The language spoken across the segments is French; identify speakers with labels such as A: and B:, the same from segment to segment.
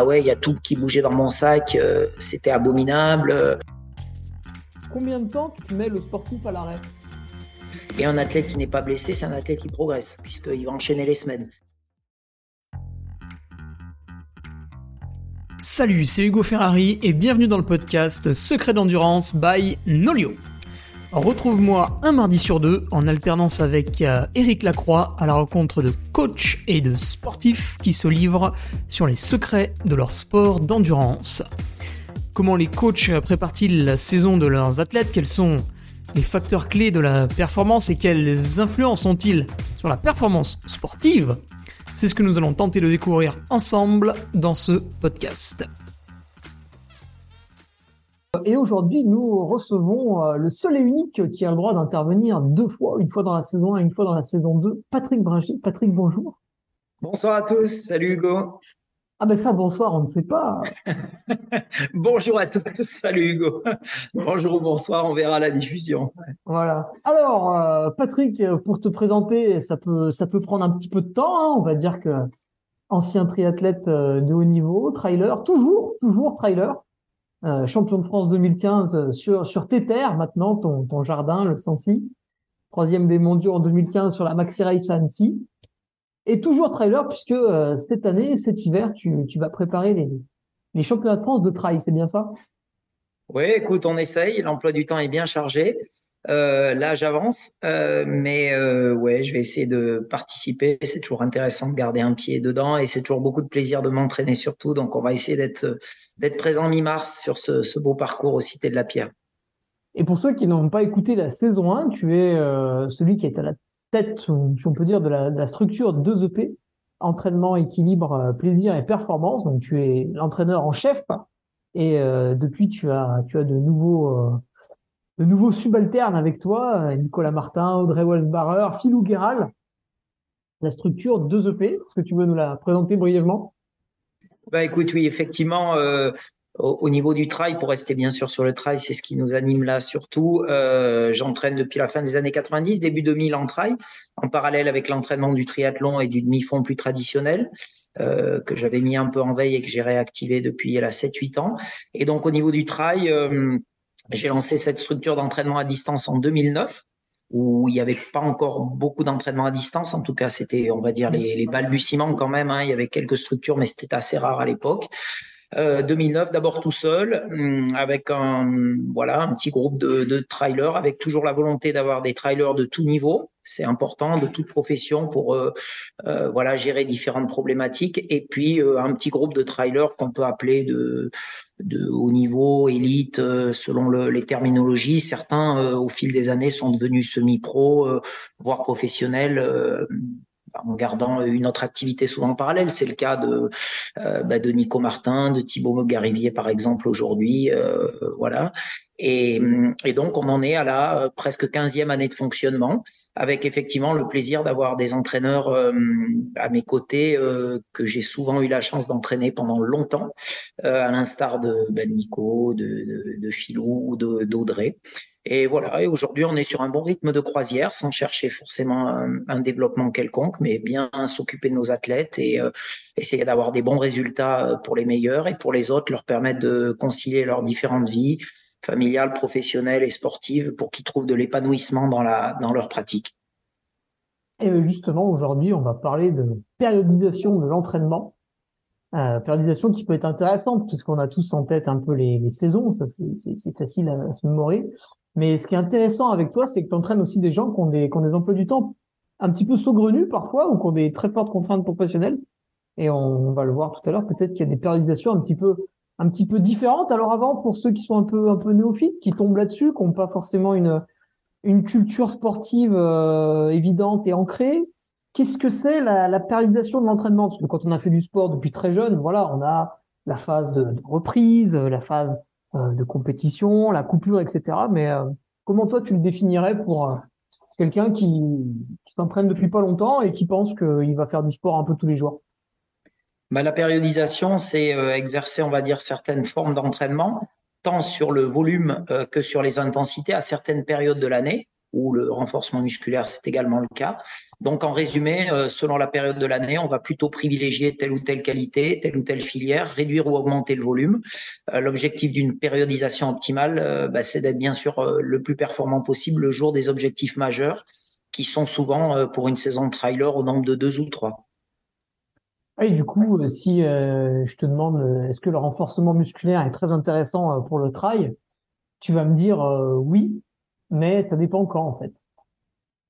A: Ah ouais, il y a tout qui bougeait dans mon sac, c'était abominable.
B: Combien de temps tu mets le sportif à l'arrêt?
A: Et un athlète qui n'est pas blessé, c'est un athlète qui progresse, puisqu'il va enchaîner les semaines.
C: Salut, c'est Hugo Ferrari et bienvenue dans le podcast Secret d'endurance by Nolio. Retrouve-moi un mardi sur deux en alternance avec Eric Lacroix à la rencontre de coachs et de sportifs qui se livrent sur les secrets de leur sport d'endurance. Comment les coachs préparent-ils la saison de leurs athlètes? Quels sont les facteurs clés de la performance et quelles influences ont-ils sur la performance sportive? C'est ce que nous allons tenter de découvrir ensemble dans ce podcast.
B: Et aujourd'hui, nous recevons euh, le seul et unique qui a le droit d'intervenir deux fois, une fois dans la saison 1 et une fois dans la saison 2, Patrick Bringer. Patrick, bonjour.
A: Bonsoir à tous, salut Hugo.
B: Ah ben ça, bonsoir, on ne sait pas.
A: Bonjour à tous, salut Hugo. Bonjour ou bonsoir, on verra la diffusion.
B: Voilà. Alors, euh, Patrick, pour te présenter, ça peut, ça peut prendre un petit peu de temps. Hein. On va dire que ancien triathlète euh, de haut niveau, trailer, toujours, toujours trailer. Euh, champion de France 2015 sur, sur tes terres maintenant, ton, ton jardin, le Sancy. Troisième des mondiaux en 2015 sur la Maxi Race Annecy. Et toujours trailer, puisque euh, cette année, cet hiver, tu, tu vas préparer les, les, championnats de France de trail, c'est bien ça?
A: Oui, écoute, on essaye. L'emploi du temps est bien chargé. Euh, là, j'avance, euh, mais euh, ouais, je vais essayer de participer. C'est toujours intéressant de garder un pied dedans et c'est toujours beaucoup de plaisir de m'entraîner surtout. Donc, on va essayer d'être d'être présent mi-mars sur ce, beau parcours au Cité de la Pierre.
B: Et pour ceux qui n'ont pas écouté la saison 1, tu es celui qui est à la tête, si on peut dire, de la, de la structure 2EP, entraînement, équilibre, plaisir et performance. Donc tu es l'entraîneur en chef et euh, depuis tu as tu as de nouveaux de nouveaux subalternes avec toi, Nicolas Martin, Audrey Welsbarer, Philou Guéral. La structure 2EP, est-ce que tu veux nous la présenter brièvement?
A: Bah écoute, oui, effectivement, euh, au, niveau du trail, pour rester bien sûr sur le trail, c'est ce qui nous anime là surtout. Euh, J'entraîne depuis la fin des années 90, début 2000 en trail, en parallèle avec l'entraînement du triathlon et du demi-fond plus traditionnel. Euh, que j'avais mis un peu en veille et que j'ai réactivé depuis il y a 7-8 ans. Et donc au niveau du trail, euh, j'ai lancé cette structure d'entraînement à distance en 2009 où il n'y avait pas encore beaucoup d'entraînement à distance. En tout cas, c'était, on va dire, les, les balbutiements quand même. Hein. Il y avait quelques structures, mais c'était assez rare à l'époque. 2009, euh, d'abord tout seul, hum, avec un, voilà, un petit groupe de, de trailers, avec toujours la volonté d'avoir des trailers de tout niveau. C'est important, de toute profession, pour euh, euh, voilà gérer différentes problématiques. Et puis un petit groupe de trailers qu'on peut appeler de, de haut niveau, élite, selon le, les terminologies. Certains, au fil des années, sont devenus semi-pro, voire professionnels en gardant une autre activité souvent en parallèle. C'est le cas de, euh, bah, de Nico Martin, de Thibaut Mogarivier par exemple aujourd'hui, euh, voilà. Et, et, donc on en est à la euh, presque 15e année de fonctionnement avec effectivement le plaisir d'avoir des entraîneurs euh, à mes côtés euh, que j'ai souvent eu la chance d'entraîner pendant longtemps, euh, à l'instar de, ben, Nico, de, de, de d'Audrey. Et voilà, et aujourd'hui on est sur un bon rythme de croisière sans chercher forcément un, développement quelconque, mais bien s'occuper de nos athlètes et essayer d'avoir des bons résultats pour les meilleurs et pour les autres leur permettre de concilier leurs différentes vies, familiale, professionnelle et sportive pour qu'ils trouvent de l'épanouissement dans, dans leur pratique.
B: Et justement, aujourd'hui, on va parler de périodisation de l'entraînement. Euh, périodisation qui peut être intéressante puisqu'on a tous en tête un peu les, saisons, ça c'est facile à, se mémorer. Mais ce qui est intéressant avec toi, c'est que tu entraînes aussi des gens qui ont des, qui ont des emplois du temps un petit peu saugrenus parfois ou qui ont des très fortes contraintes professionnelles. Et on va le voir tout à l'heure, peut-être qu'il y a des périodisations un petit peu un petit peu différente. Alors avant, pour ceux qui sont un peu un peu néophytes, qui tombent là-dessus, qui n'ont pas forcément une une culture sportive euh, évidente et ancrée, qu'est-ce que c'est la, la de l'entraînement? Parce que quand on a fait du sport depuis très jeune, voilà, on a la phase de, reprise, la phase euh, de compétition, la coupure, etc. Mais euh, comment toi tu le définirais pour quelqu'un qui, qui s'entraîne depuis pas longtemps et qui pense qu'il va faire du sport un peu tous les jours?
A: Bah, la périodisation, c'est euh, exercer, on va dire, certaines formes d'entraînement, tant sur le volume euh, que sur les intensités à certaines périodes de l'année. ou le renforcement musculaire, c'est également le cas. Donc, en résumé, euh, selon la période de l'année, on va plutôt privilégier telle ou telle qualité, telle ou telle filière, réduire ou augmenter le volume. L'objectif d'une périodisation optimale, bah, c'est d'être bien sûr le plus performant possible le jour des objectifs majeurs, qui sont souvent pour une saison de trailer au nombre de deux ou trois.
B: Et du coup, si je te demande, est-ce que le renforcement musculaire est très intéressant pour le trail? Tu vas me dire oui, mais ça dépend quand en fait.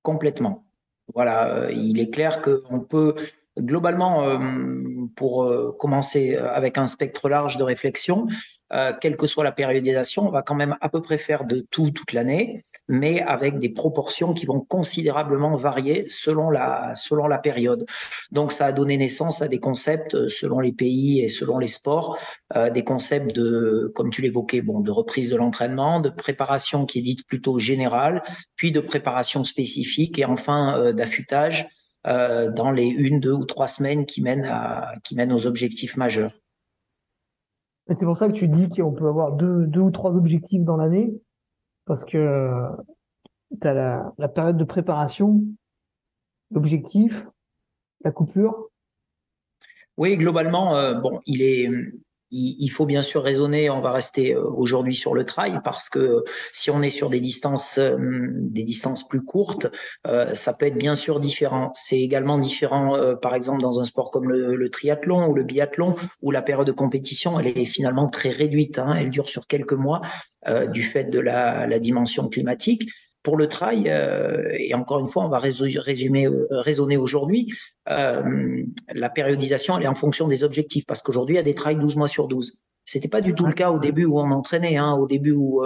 A: Complètement. Voilà, euh, il est clair qu'on peut globalement, euh, pour euh, commencer avec un spectre large de réflexion, quelle que soit la périodisation, on va quand même à peu près faire de tout toute l'année, mais avec des proportions qui vont considérablement varier selon la, selon la période. Donc ça a donné naissance à des concepts selon les pays et selon les sports, des concepts de, comme tu l'évoquais, bon, de reprise de l'entraînement, de préparation qui est dite plutôt générale, puis de préparation spécifique et enfin d'affûtage euh, dans les une, deux ou trois semaines qui mènent, à, qui mènent aux objectifs majeurs.
B: C'est pour ça que tu dis qu'on peut avoir deux, deux ou trois objectifs dans l'année, parce que tu as la, la, période de préparation, l'objectif, la coupure.
A: Oui, globalement, euh, bon, il est, il, faut bien sûr raisonner, on va rester euh, aujourd'hui sur le trail parce que si on est sur des distances, euh, des distances plus courtes, euh, ça peut être bien sûr différent. C'est également différent, par exemple, dans un sport comme le, triathlon ou le biathlon, où la période de compétition, elle est finalement très réduite. Hein. elle dure sur quelques mois du fait de la, la dimension climatique pour le trail, euh, et encore une fois, on va résumer, euh, raisonner aujourd'hui, euh, la périodisation, elle est en fonction des objectifs, parce qu'aujourd'hui, il y a des trails 12 mois sur 12. C'était pas du tout le cas au début où on entraînait. Hein. Au début où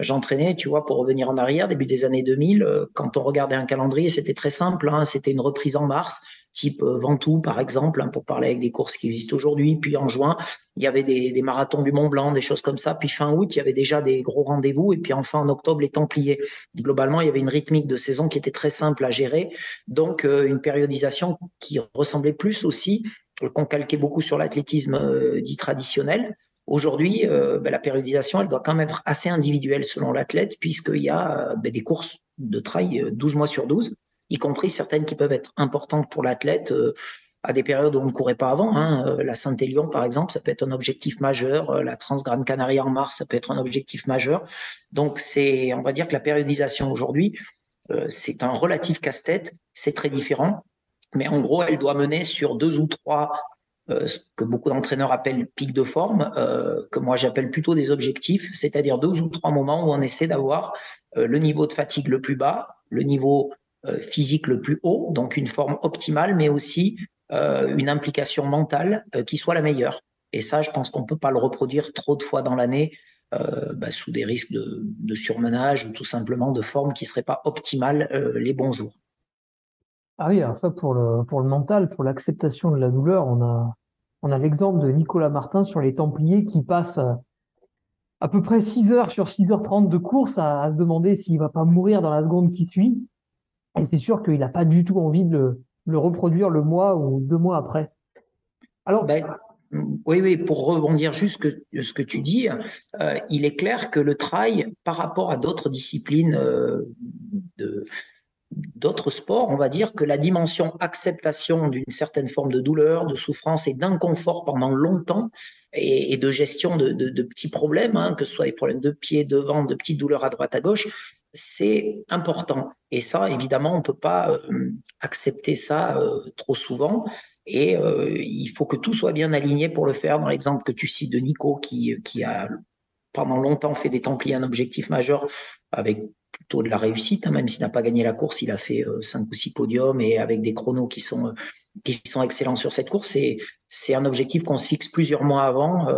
A: j'entraînais, tu vois, pour revenir en arrière, début des années 2000, quand on regardait un calendrier, c'était très simple. Hein. C'était une reprise en mars type euh, Ventoux par exemple, hein, pour parler avec des courses qui existent aujourd'hui. Puis en juin, il y avait des, marathons du Mont Blanc, des choses comme ça. Puis fin août, il y avait déjà des gros rendez-vous. Et puis enfin en octobre, les Templiers. Globalement, il y avait une rythmique de saison qui était très simple à gérer. Donc euh, une périodisation qui ressemblait plus aussi, euh, qu'on calquait beaucoup sur l'athlétisme dit traditionnel. Aujourd'hui, ben, la périodisation, elle doit quand même être assez individuelle selon l'athlète, puisqu'il y a ben, des courses de trail 12 mois sur 12 y compris certaines qui peuvent être importantes pour l'athlète euh, à des périodes où on ne courait pas avant. Hein. Euh, la Saint-Élion, par exemple, ça peut être un objectif majeur. Euh, la Transgrande Canaria en mars, ça peut être un objectif majeur. Donc, c'est, on va dire que la périodisation aujourd'hui, c'est un relatif casse-tête. C'est très différent. Mais en gros, elle doit mener sur deux ou trois, ce que beaucoup d'entraîneurs appellent pics de forme, que moi j'appelle plutôt des objectifs, c'est-à-dire deux ou trois moments où on essaie d'avoir le niveau de fatigue le plus bas, le niveau euh, physique le plus haut, donc une forme optimale, mais aussi euh, une implication mentale euh, qui soit la meilleure. Et ça, je pense qu'on ne peut pas le reproduire trop de fois dans l'année bah, sous des risques de, surmenage ou tout simplement de formes qui ne seraient pas optimales les bons jours.
B: Ah oui, alors ça pour le, pour le mental, pour l'acceptation de la douleur, on a, on a l'exemple de Nicolas Martin sur les Templiers qui passe à peu près 6 heures sur 6h30 de course à, à se demander s'il va pas mourir dans la seconde qui suit. Et c'est sûr qu'il n'a pas du tout envie de le, reproduire le mois ou deux mois après.
A: Alors, ben, oui, oui, pour rebondir juste que, ce que tu dis, euh, il est clair que le trail, par rapport à d'autres disciplines euh, de, d'autres sports, on va dire que la dimension acceptation d'une certaine forme de douleur, de souffrance et d'inconfort pendant longtemps et, de gestion de, petits problèmes, hein, que ce soit des problèmes de pied, de ventre, de petites douleurs à droite, à gauche, c'est important. Et ça, évidemment, on ne peut pas euh, accepter ça euh, trop souvent. Et euh, il faut que tout soit bien aligné pour le faire. Dans l'exemple que tu cites de Nico, qui, qui a pendant longtemps fait des Templiers un objectif majeur avec plutôt de la réussite, hein, même s'il n'a pas gagné la course, il a fait cinq ou six podiums et avec des chronos qui sont qui sont excellents sur cette course. Et c'est un objectif qu'on se fixe plusieurs mois avant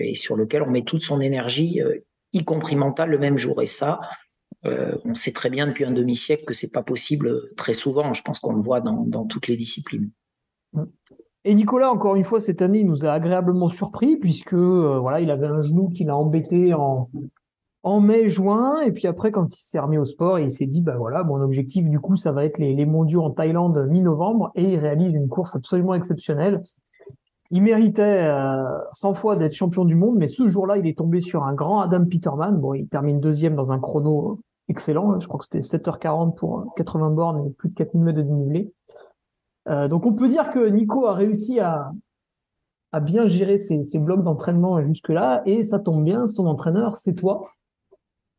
A: et sur lequel on met toute son énergie, y compris mentale, le même jour. Et ça, euh, on sait très bien depuis un demi-siècle que c'est pas possible très souvent. Je pense qu'on le voit dans, toutes les disciplines.
B: Et Nicolas, encore une fois, cette année, il nous a agréablement surpris puisque euh, voilà, il avait un genou qui l'a embêté en, en mai-juin. Et puis après, quand il s'est remis au sport, il s'est dit, bah voilà, mon objectif, du coup, ça va être les, mondiaux en Thaïlande mi-novembre. Et il réalise une course absolument exceptionnelle. Il méritait 100 euh, fois d'être champion du monde, mais ce jour-là, il est tombé sur un grand Adam Peterman. Bon, il termine deuxième dans un chrono excellent. Je crois que c'était 7h40 pour 80 bornes et plus de 4000 mètres de dénivelé. Euh, donc on peut dire que Nico a réussi à, bien gérer ses blocs d'entraînement jusque-là et ça tombe bien, son entraîneur, c'est toi.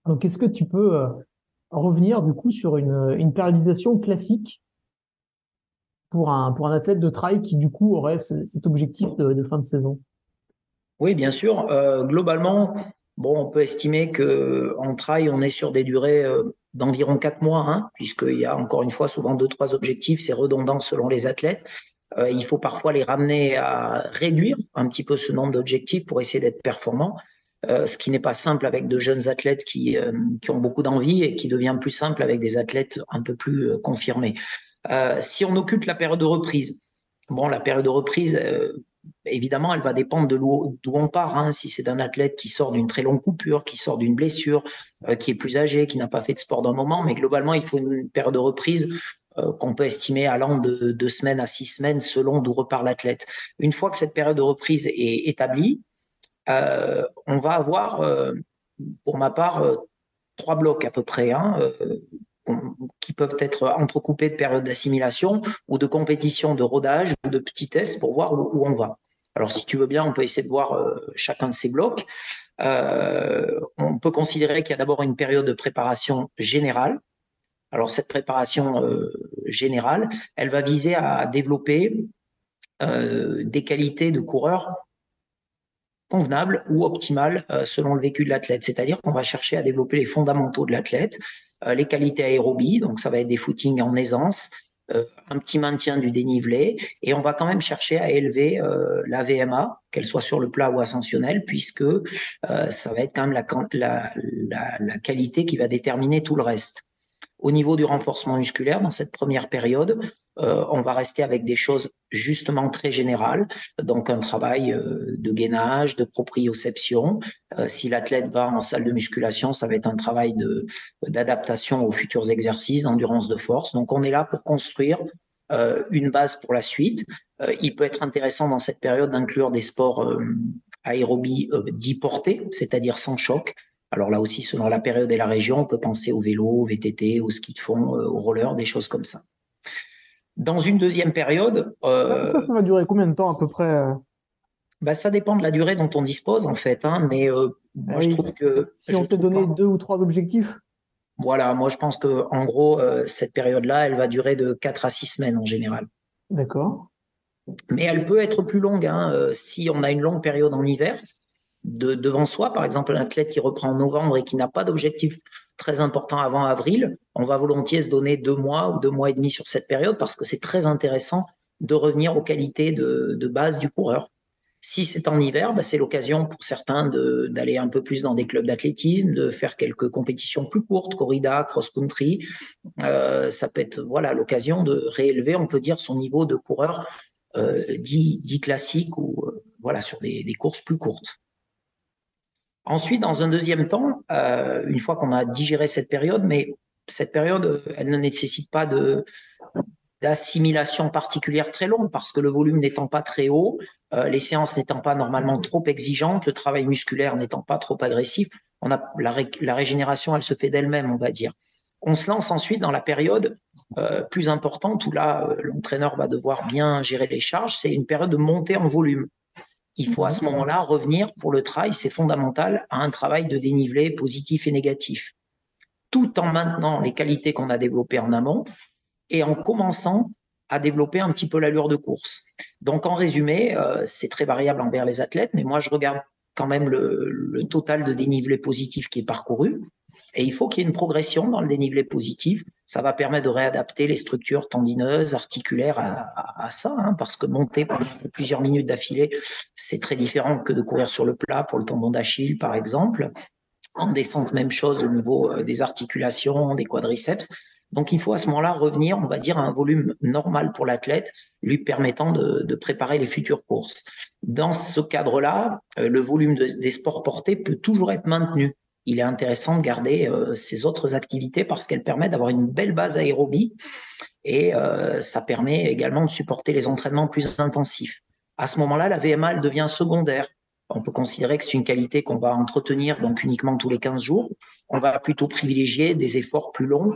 B: Donc est-ce que tu peux euh, revenir du coup sur une, périodisation classique pour un, athlète de trail qui du coup aurait cet objectif de, fin de saison?
A: Oui, bien sûr. Euh, globalement, on peut estimer que en trail, on est sur des durées euh, d'environ quatre mois, hein, puisqu'il y a encore une fois souvent deux, trois objectifs, c'est redondant selon les athlètes. Il faut parfois les ramener à réduire un petit peu ce nombre d'objectifs pour essayer d'être performant. Euh, ce qui n'est pas simple avec de jeunes athlètes qui, euh, qui ont beaucoup d'envie et qui devient plus simple avec des athlètes un peu plus euh, confirmés. si on occupe la période de reprise, bon, la période de reprise, évidemment, elle va dépendre de d'où on part. Hein. Si c'est un athlète qui sort d'une très longue coupure, qui sort d'une blessure, qui est plus âgé, qui n'a pas fait de sport d'un moment, mais globalement, il faut une période de reprise qu'on peut estimer allant de deux semaines à six semaines selon d'où repart l'athlète. Une fois que cette période de reprise est établie, on va avoir, euh, pour ma part, euh, trois blocs à peu près. Hein, qui peuvent être entrecoupés de périodes d'assimilation ou de compétition de rodage ou de petits tests pour voir où, on va. Alors, si tu veux bien, on peut essayer de voir euh, chacun de ces blocs. Euh, on peut considérer qu'il y a d'abord une période de préparation générale. Alors, cette préparation euh, générale, elle va viser à développer euh, des qualités de coureur convenables ou optimales euh, selon le vécu de l'athlète. C'est-à-dire qu'on va chercher à développer les fondamentaux de l'athlète, euh, les qualités aérobie, donc ça va être des footings en aisance, euh, un petit maintien du dénivelé et on va quand même chercher à élever la VMA, qu'elle soit sur le plat ou ascensionnel, puisque ça va être quand même la, qualité qui va déterminer tout le reste. Au niveau du renforcement musculaire, dans cette première période, on va rester avec des choses justement très générales, donc un travail euh, de gainage, de proprioception. Euh, si l'athlète va en salle de musculation, ça va être un travail d'adaptation aux futurs exercices d'endurance de force. Donc on est là pour construire une base pour la suite. il peut être intéressant dans cette période d'inclure des sports aérobie dits portés, c'est-à-dire sans choc, alors là aussi, selon la période et la région, on peut penser au vélo, au VTT, au ski de fond, euh, au roller, des choses comme ça. Dans une deuxième période.
B: Euh, ça, ça va durer combien de temps à peu près euh
A: bah, Ça dépend de la durée dont on dispose, en fait. Hein, mais euh, moi, je trouve que.
B: Si on te donnait deux ou trois objectifs
A: Voilà, moi, je pense que en gros, euh, cette période-là, elle va durer de quatre à six semaines en général.
B: D'accord.
A: Mais elle peut être plus longue. Hein, si on a une longue période en hiver, de, devant soi, par exemple un athlète qui reprend en novembre et qui n'a pas d'objectif très important avant avril, on va volontiers se donner deux mois ou deux mois et demi sur cette période parce que c'est très intéressant de revenir aux qualités de, base du coureur. Si c'est en hiver, bah c'est l'occasion pour certains d'aller un peu plus dans des clubs d'athlétisme, de faire quelques compétitions plus courtes, corrida, cross-country. Euh, ça peut être voilà l'occasion de réélever, on peut dire, son niveau de coureur euh, dit, classique ou euh, voilà sur des courses plus courtes. Ensuite, dans un deuxième temps, euh, une fois qu'on a digéré cette période, mais cette période, elle ne nécessite pas d'assimilation particulière très longue parce que le volume n'étant pas très haut, euh, les séances n'étant pas normalement trop exigeantes, le travail musculaire n'étant pas trop agressif, on la, ré, la régénération, elle se fait d'elle-même, on va dire. On se lance ensuite dans la période euh, plus importante où là, euh, l'entraîneur va devoir bien gérer les charges. C'est une période de montée en volume. Il faut à ce moment-là revenir pour le trail, c'est fondamental, à un travail de dénivelé positif et négatif, tout en maintenant les qualités qu'on a développées en amont et en commençant à développer un petit peu l'allure de course. Donc en résumé, euh, c'est très variable envers les athlètes, mais moi je regarde quand même le, le total de dénivelé positif qui est parcouru et il faut qu'il y ait une progression dans le dénivelé positif. Ça va permettre de réadapter les structures tendineuses, articulaires à, ça, hein, parce que monter plusieurs minutes d'affilée, c'est très différent que de courir sur le plat pour le tendon d'Achille, par exemple. En descente, même chose au niveau euh, des articulations, des quadriceps. Donc il faut à ce moment-là revenir, on va dire, à un volume normal pour l'athlète, lui permettant de, préparer les futures courses. Dans ce cadre-là, euh, le volume de, des sports portés peut toujours être maintenu il est intéressant de garder euh, ces autres activités parce qu'elles permettent d'avoir une belle base aérobie et euh, ça permet également de supporter les entraînements plus intensifs. À ce moment-là, la VMA devient secondaire. on peut considérer que c'est une qualité qu'on va entretenir donc uniquement tous les 15 jours. On va plutôt privilégier des efforts plus longs,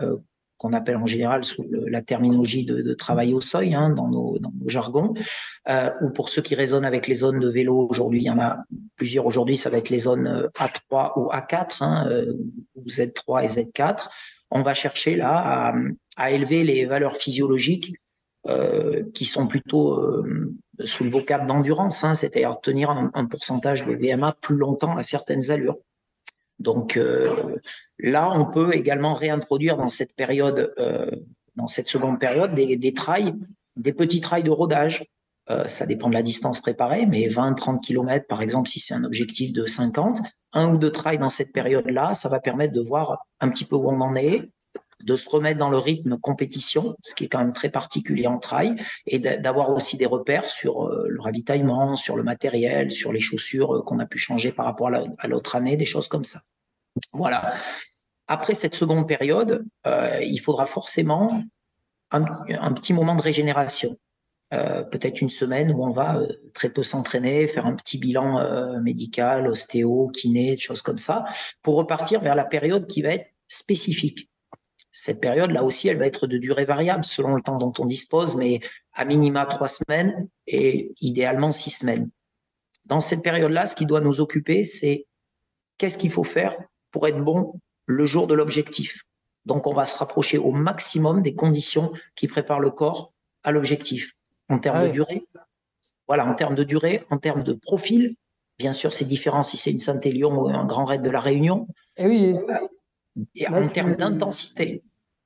A: euh, qu'on appelle en général sous la terminologie de, travail au seuil hein, dans, nos, jargons, euh, ou pour ceux qui résonnent avec les zones de vélo aujourd'hui, il y en a plusieurs aujourd'hui, ça va être les zones A3 ou A4, hein, ou Z3 et Z4. On va chercher là à, élever les valeurs physiologiques euh, qui sont plutôt euh, sous le vocable d'endurance, hein, c'est-à-dire tenir un, pourcentage de VMA plus longtemps à certaines allures. Donc euh, là, on peut également réintroduire dans cette période, dans cette seconde période, des, trails, des petits trails de rodage. ça dépend de la distance préparée, mais 20-30 km, par exemple, si c'est un objectif de 50, un ou deux trails dans cette période-là, ça va permettre de voir un petit peu où on en est, de se remettre dans le rythme compétition, ce qui est quand même très particulier en trail, et d'avoir aussi des repères sur euh, le ravitaillement, sur le matériel, sur les chaussures euh, qu'on a pu changer par rapport à l'autre année, des choses comme ça. Voilà. Après cette seconde période, euh, il faudra forcément un, petit moment de régénération. peut-être une semaine où on va très peu s'entraîner, faire un petit bilan médical, ostéo, kiné, choses comme ça, pour repartir vers la période qui va être spécifique. Cette période, là aussi, elle va être de durée variable selon le temps dont on dispose, mais à minima trois semaines et idéalement six semaines. Dans cette période-là, ce qui doit nous occuper, c'est qu'est-ce qu'il faut faire pour être bon le jour de l'objectif. Donc, on va se rapprocher au maximum des conditions qui préparent le corps à l'objectif. En termes ah de durée, voilà, en termes de durée, en termes de profil, bien sûr, c'est différent si c'est une Saint-Élion ou un grand raid de la Réunion.
B: Et eh oui.
A: En termes d'intensité,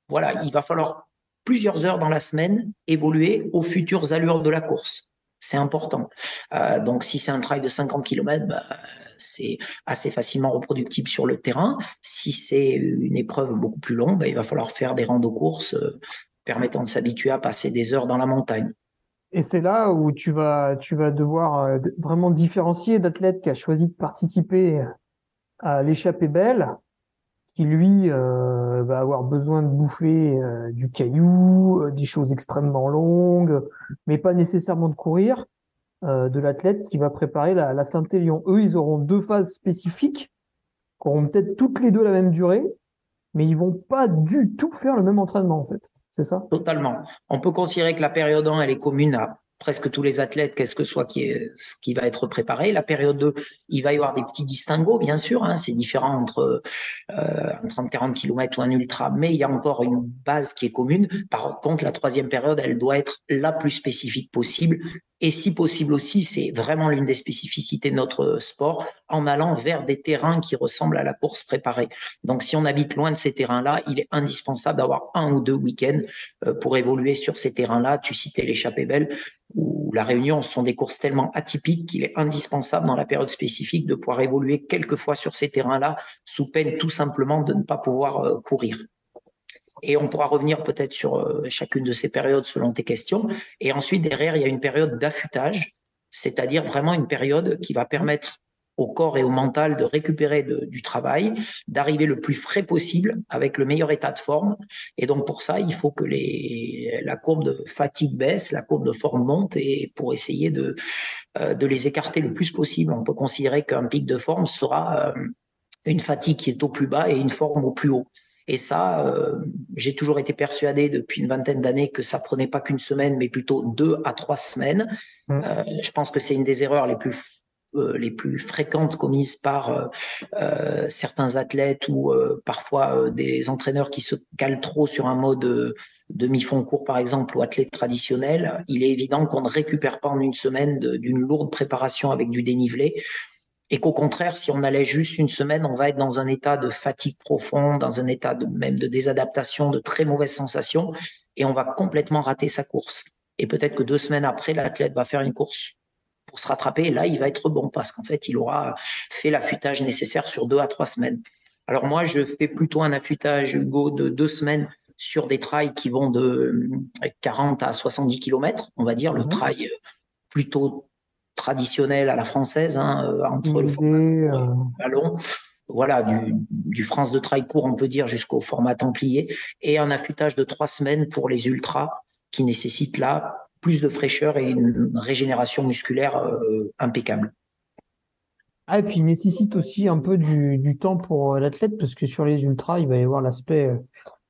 A: voilà, il va falloir plusieurs heures dans la semaine évoluer aux futures allures de la course. C'est important. Euh, donc, si c'est un trail de 50 km, bah, c'est assez facilement reproductible sur le terrain. Si c'est une épreuve beaucoup plus longue, bah, il va falloir faire des randos courses euh, permettant de s'habituer à passer des heures dans la montagne.
B: Et c'est là où tu vas, tu vas devoir euh, vraiment différencier d'athlète qui a choisi de participer à l'échappée belle qui lui euh, va avoir besoin de bouffer euh, du caillou, euh, des choses extrêmement longues, mais pas nécessairement de courir, de l'athlète qui va préparer la, la Saint-Élion. Eux, ils auront deux phases spécifiques, qui auront peut-être toutes les deux la même durée, mais ils vont pas du tout faire le même entraînement en fait. C'est ça?
A: Totalement. On peut considérer que la période 1, elle est commune à presque tous les athlètes, qu'est-ce que soit qui ce qui va être préparé. La période 2, il va y avoir des petits distinguos, bien sûr. Hein, c'est différent entre euh, un 30-40 km ou un ultra, mais il y a encore une base qui est commune. Par contre, la troisième période, elle doit être la plus spécifique possible. Et si possible aussi, c'est vraiment l'une des spécificités de notre sport, en allant vers des terrains qui ressemblent à la course préparée. Donc, si on habite loin de ces terrains-là, il est indispensable d'avoir un ou deux week-ends euh, pour évoluer sur ces terrains-là. Tu citais l'échappée belle ou la Réunion sont des courses tellement atypiques qu'il est indispensable dans la période spécifique de pouvoir évoluer quelquefois sur ces terrains-là, sous peine tout simplement de ne pas pouvoir euh, courir. Et on pourra revenir peut-être sur euh, chacune de ces périodes selon tes questions. Et ensuite, derrière, il y a une période d'affûtage, c'est-à-dire vraiment une période qui va permettre au corps et au mental de récupérer du travail, d'arriver le plus frais possible avec le meilleur état de forme. Et donc pour ça, il faut que la courbe de fatigue baisse, la courbe de forme monte, et pour essayer de, euh, les écarter le plus possible, on peut considérer qu'un pic de forme sera euh, une fatigue qui est au plus bas et une forme au plus haut. Et ça, euh, j'ai toujours été persuadé depuis une vingtaine d'années que ça prenait pas qu'une semaine, mais plutôt deux à trois semaines. Mmh. je pense que c'est une des erreurs les plus euh, les plus fréquentes commises par euh, euh, certains athlètes ou parfois des entraîneurs qui se calent trop sur un mode demi-fond court par exemple ou athlète traditionnel, il est évident qu'on ne récupère pas en une semaine d'une lourde préparation avec du dénivelé et qu'au contraire, si on allait juste une semaine, on va être dans un état de fatigue profonde, dans un état de, même de désadaptation, de très mauvaises sensations, et on va complètement rater sa course. Et peut-être que deux semaines après, l'athlète va faire une course pour se rattraper. là, il va être bon parce qu'en fait, il aura fait l'affûtage nécessaire sur deux à trois semaines. Alors moi, je fais plutôt un affûtage, Hugo, de deux semaines sur des trails qui vont de 40 à 70 km, on va dire, le mhm. trail plutôt traditionnel à la française, hein, euh, entre le format euh, ballon, voilà, du, du, France de trail court, on peut dire, jusqu'au format templier, et un affûtage de trois semaines pour les ultras qui nécessitent là plus de fraîcheur et une régénération musculaire euh, impeccable.
B: Ah, et puis il nécessite aussi un peu du, du temps pour l'athlète parce que sur les ultras, il va y avoir l'aspect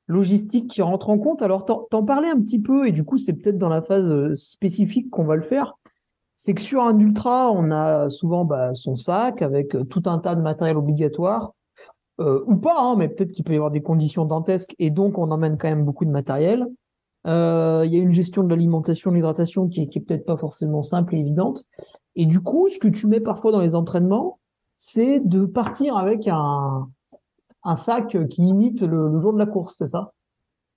B: logistique qui rentre en compte. Alors, t'en parlais un petit peu, et du coup, c'est peut-être dans la phase euh, spécifique qu'on va le faire. C'est que sur un ultra, on a souvent bah, son sac avec euh, tout un tas de matériel obligatoire, euh, ou pas, hein, mais peut-être qu'il peut y avoir des conditions dantesques, et donc on emmène quand même beaucoup de matériel. Il y a une gestion de l'alimentation, de l'hydratation qui, qui est peut-être pas forcément simple et évidente. Et du coup, ce que tu mets parfois dans les entraînements, c'est de partir avec un sac qui imite le, jour de la course, c'est ça?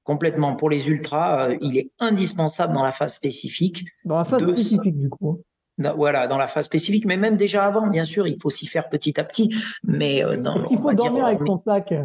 A: Complètement. Pour les ultras, euh, il est indispensable dans la phase spécifique.
B: Dans la phase spécifique, du coup.
A: voilà, dans la phase spécifique, mais même déjà avant, bien sûr, il faut s'y faire petit à petit. Mais
B: euh, il faut dormir avec son sac. Euh,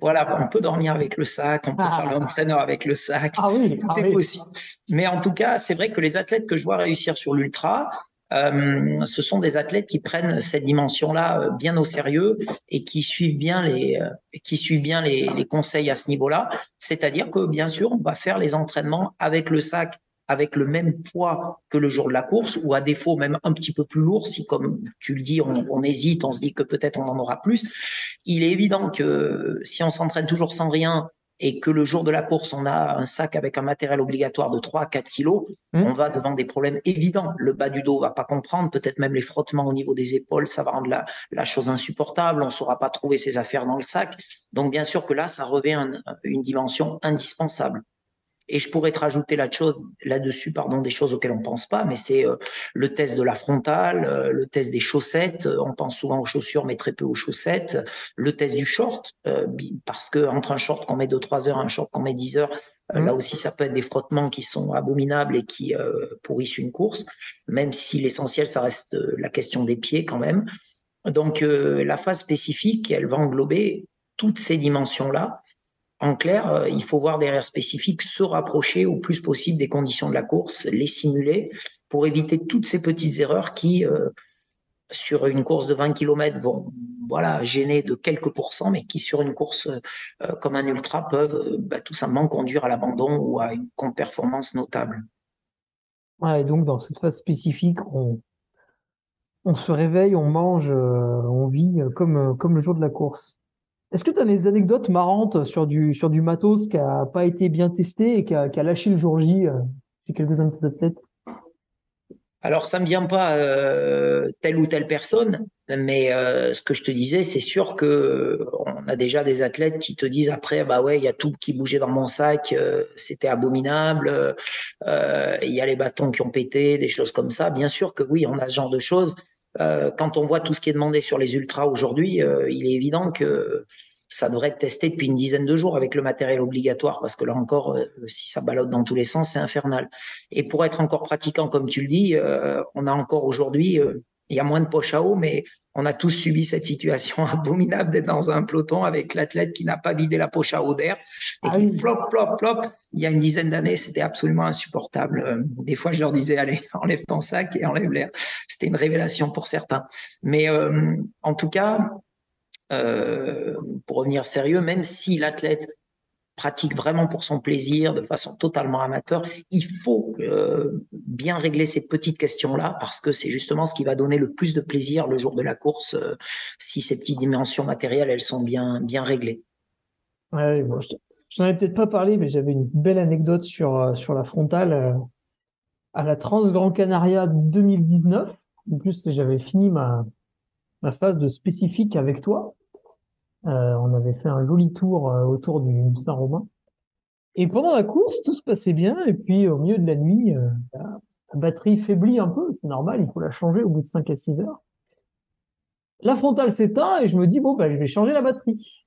A: voilà, on peut dormir avec le sac, on peut ah. faire l'entraîneur avec le sac. Ah oui, tout ah est possible. Mais en tout cas, c'est vrai que les athlètes que je vois réussir sur l'ultra, euh, ce sont des athlètes qui prennent cette dimension-là euh, bien au sérieux et qui suivent bien les, euh, qui suivent bien les, conseils à ce niveau-là. C'est-à-dire que bien sûr, on va faire les entraînements avec le sac avec le même poids que le jour de la course, ou à défaut même un petit peu plus lourd, si comme tu le dis, on, on hésite, on se dit que peut-être on en aura plus. Il est évident que si on s'entraîne toujours sans rien, et que le jour de la course, on a un sac avec un matériel obligatoire de 3 à 4 kilos, mmh. on va devant des problèmes évidents. Le bas du dos va pas comprendre, peut-être même les frottements au niveau des épaules, ça va rendre la, la chose insupportable, on saura pas trouver ses affaires dans le sac. Donc bien sûr que là, ça revêt une dimension indispensable. Et je pourrais te rajouter là là-dessus, pardon, des choses auxquelles on pense pas, mais c'est euh, le test de la frontale, euh, le test des chaussettes. On pense souvent aux chaussures, mais très peu aux chaussettes. Le test du short, euh, parce que entre un short qu'on met de 3 heures, un short qu'on met 10 heures, mmh. là aussi, ça peut être des frottements qui sont abominables et qui pourrissent une course. Même si l'essentiel, ça reste la question des pieds quand même. Donc, la phase spécifique, elle va englober toutes ces dimensions-là en clair, euh, il faut voir derrière spécifiques se rapprocher au plus possible des conditions de la course, les simuler pour éviter toutes ces petites erreurs qui, euh, sur une course de 20 km, vont voilà, gêner de quelques pourcents, mais qui, sur une course euh, comme un ultra, peuvent bah, tout simplement conduire à l'abandon ou à une contre-performance notable.
B: et donc, dans cette phase spécifique, on, se réveille, on mange, on vit comme le jour de la course. Est-ce que tu as des anecdotes marrantes sur du, sur du matos qui n'a pas été bien testé et qui a, lâché le jour J euh, chez quelques-uns de tes athlètes?
A: Alors, ça ne vient pas euh, telle ou telle personne, mais euh, ce que je te disais, c'est sûr que on a déjà des athlètes qui te disent après, bah ouais, il y a tout qui bougeait dans mon sac, c'était abominable, il y a les bâtons qui ont pété, des choses comme ça. Bien sûr que oui, on a ce genre de choses. Quand on voit tout ce qui est demandé sur les ultras aujourd'hui, il est évident que ça devrait être testé depuis une dizaine de jours avec le matériel obligatoire, parce que là encore, euh, si ça ballotte dans tous les sens, c'est infernal. Et pour être encore pratiquant, comme tu le dis, euh, on a encore aujourd'hui, euh, il y a moins de poche à eau, mais on a tous subi cette situation abominable d'être dans un peloton avec l'athlète qui n'a pas vidé la poche à eau d'air et qui ah flop, flop, flop. Il y a une dizaine d'années, c'était absolument insupportable. Des fois, je leur disais, allez, enlève ton sac et enlève l'air. C'était une révélation pour certains. Mais en tout cas, euh, pour revenir sérieux, même si l'athlète pratique vraiment pour son plaisir, de façon totalement amateur, il faut euh, bien régler ces petites questions-là parce que c'est justement ce qui va donner le plus de plaisir le jour de la course euh, si ces petites dimensions matérielles elles sont bien bien réglées.
B: Je n'en ai peut-être pas parlé, mais j'avais une belle anecdote sur sur la frontale à la Trans Grand Canaria 2019. En plus, j'avais fini ma ma phase de spécifique avec toi. Euh, on avait fait un joli tour euh, autour du, Saint-Romain. Et pendant la course, tout se passait bien. Et puis, au milieu de la nuit, euh, la, batterie faiblit un peu. C'est normal, il faut la changer au bout de 5 à 6 heures. La frontale s'éteint et je me dis, bon, bah, je vais changer la batterie.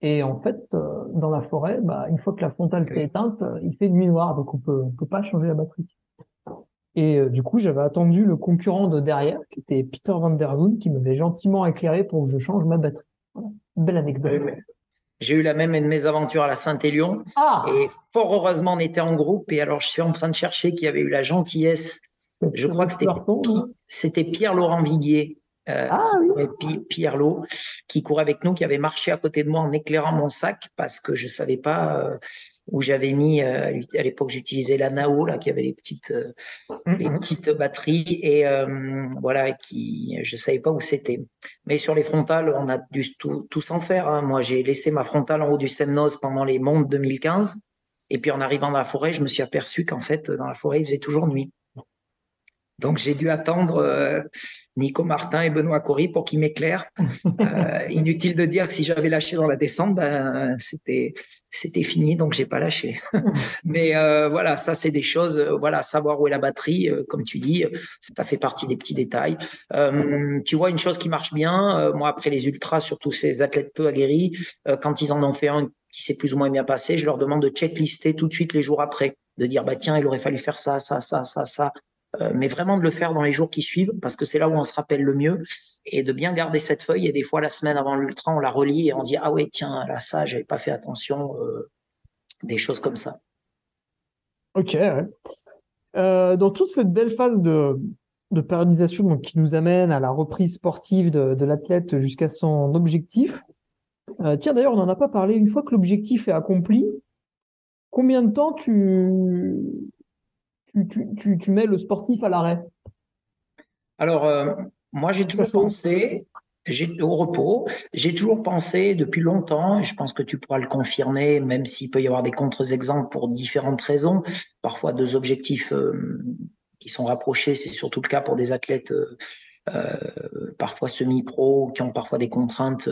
B: Et en fait, dans la forêt, bah, une fois que la frontale s'est éteinte, il fait nuit noire, donc on peut, on peut pas changer la batterie. Et du coup, j'avais attendu le concurrent de derrière, qui était Peter van der Zoon, qui m'avait gentiment éclairé pour que je change ma batterie. Belle anecdote.
A: J'ai eu la même mésaventure à la Saint-Élion. Ah. Et fort heureusement, on était en groupe. Et alors, je suis en train de chercher qui avait eu la gentillesse. Je crois que c'était Pierre-Laurent Viguier. Euh, ah, oui. Pierre Lot, qui courait avec nous, qui avait marché à côté de moi en éclairant mon sac parce que je savais pas. Euh, où j'avais mis, à l'époque j'utilisais la Nao, là, qui avait les petites, les mm-hmm. petites batteries, et voilà, qui, je savais pas où c'était. Mais sur les frontales, on a dû tout, tout s'en faire. Hein. Moi, j'ai laissé ma frontale en haut du Semnos pendant les mondes 2015. Et puis en arrivant dans la forêt, je me suis aperçu qu'en fait, dans la forêt, il faisait toujours nuit. Donc j'ai dû attendre euh, Nico Martin et Benoît Cory pour qu'ils m'éclairent. Euh, inutile de dire que si j'avais lâché dans la descente, ben, c'était c'était fini, donc j'ai pas lâché. Mais euh, voilà, ça c'est des choses. voilà, savoir où est la batterie, comme tu dis, ça fait partie des petits détails. tu vois une chose qui marche bien. moi après les ultras, surtout ces athlètes peu aguerris, quand ils en ont fait un qui s'est plus ou moins bien passé, je leur demande de checklister tout de suite les jours après, de dire bah tiens, il aurait fallu faire ça, ça, ça, ça, ça. Euh, mais vraiment de le faire dans les jours qui suivent parce que c'est là où on se rappelle le mieux et de bien garder cette feuille et des fois la semaine avant l'ultra on la relit et on dit ah ouais tiens là ça j'avais pas fait attention euh, des choses comme ça.
B: Ok euh, dans toute cette belle phase de, de périodisation donc, qui nous amène à la reprise sportive de, de l'athlète jusqu'à son objectif tiens d'ailleurs on n'en a pas parlé une fois que l'objectif est accompli combien de temps tu tu, mets le sportif à l'arrêt.
A: Alors, euh, moi, j'ai toujours pensé, au repos, j'ai toujours pensé depuis longtemps, et je pense que tu pourras le confirmer, même s'il peut y avoir des contre-exemples pour différentes raisons, parfois deux objectifs euh, qui sont rapprochés, c'est surtout le cas pour des athlètes euh, parfois semi-pro, qui ont parfois des contraintes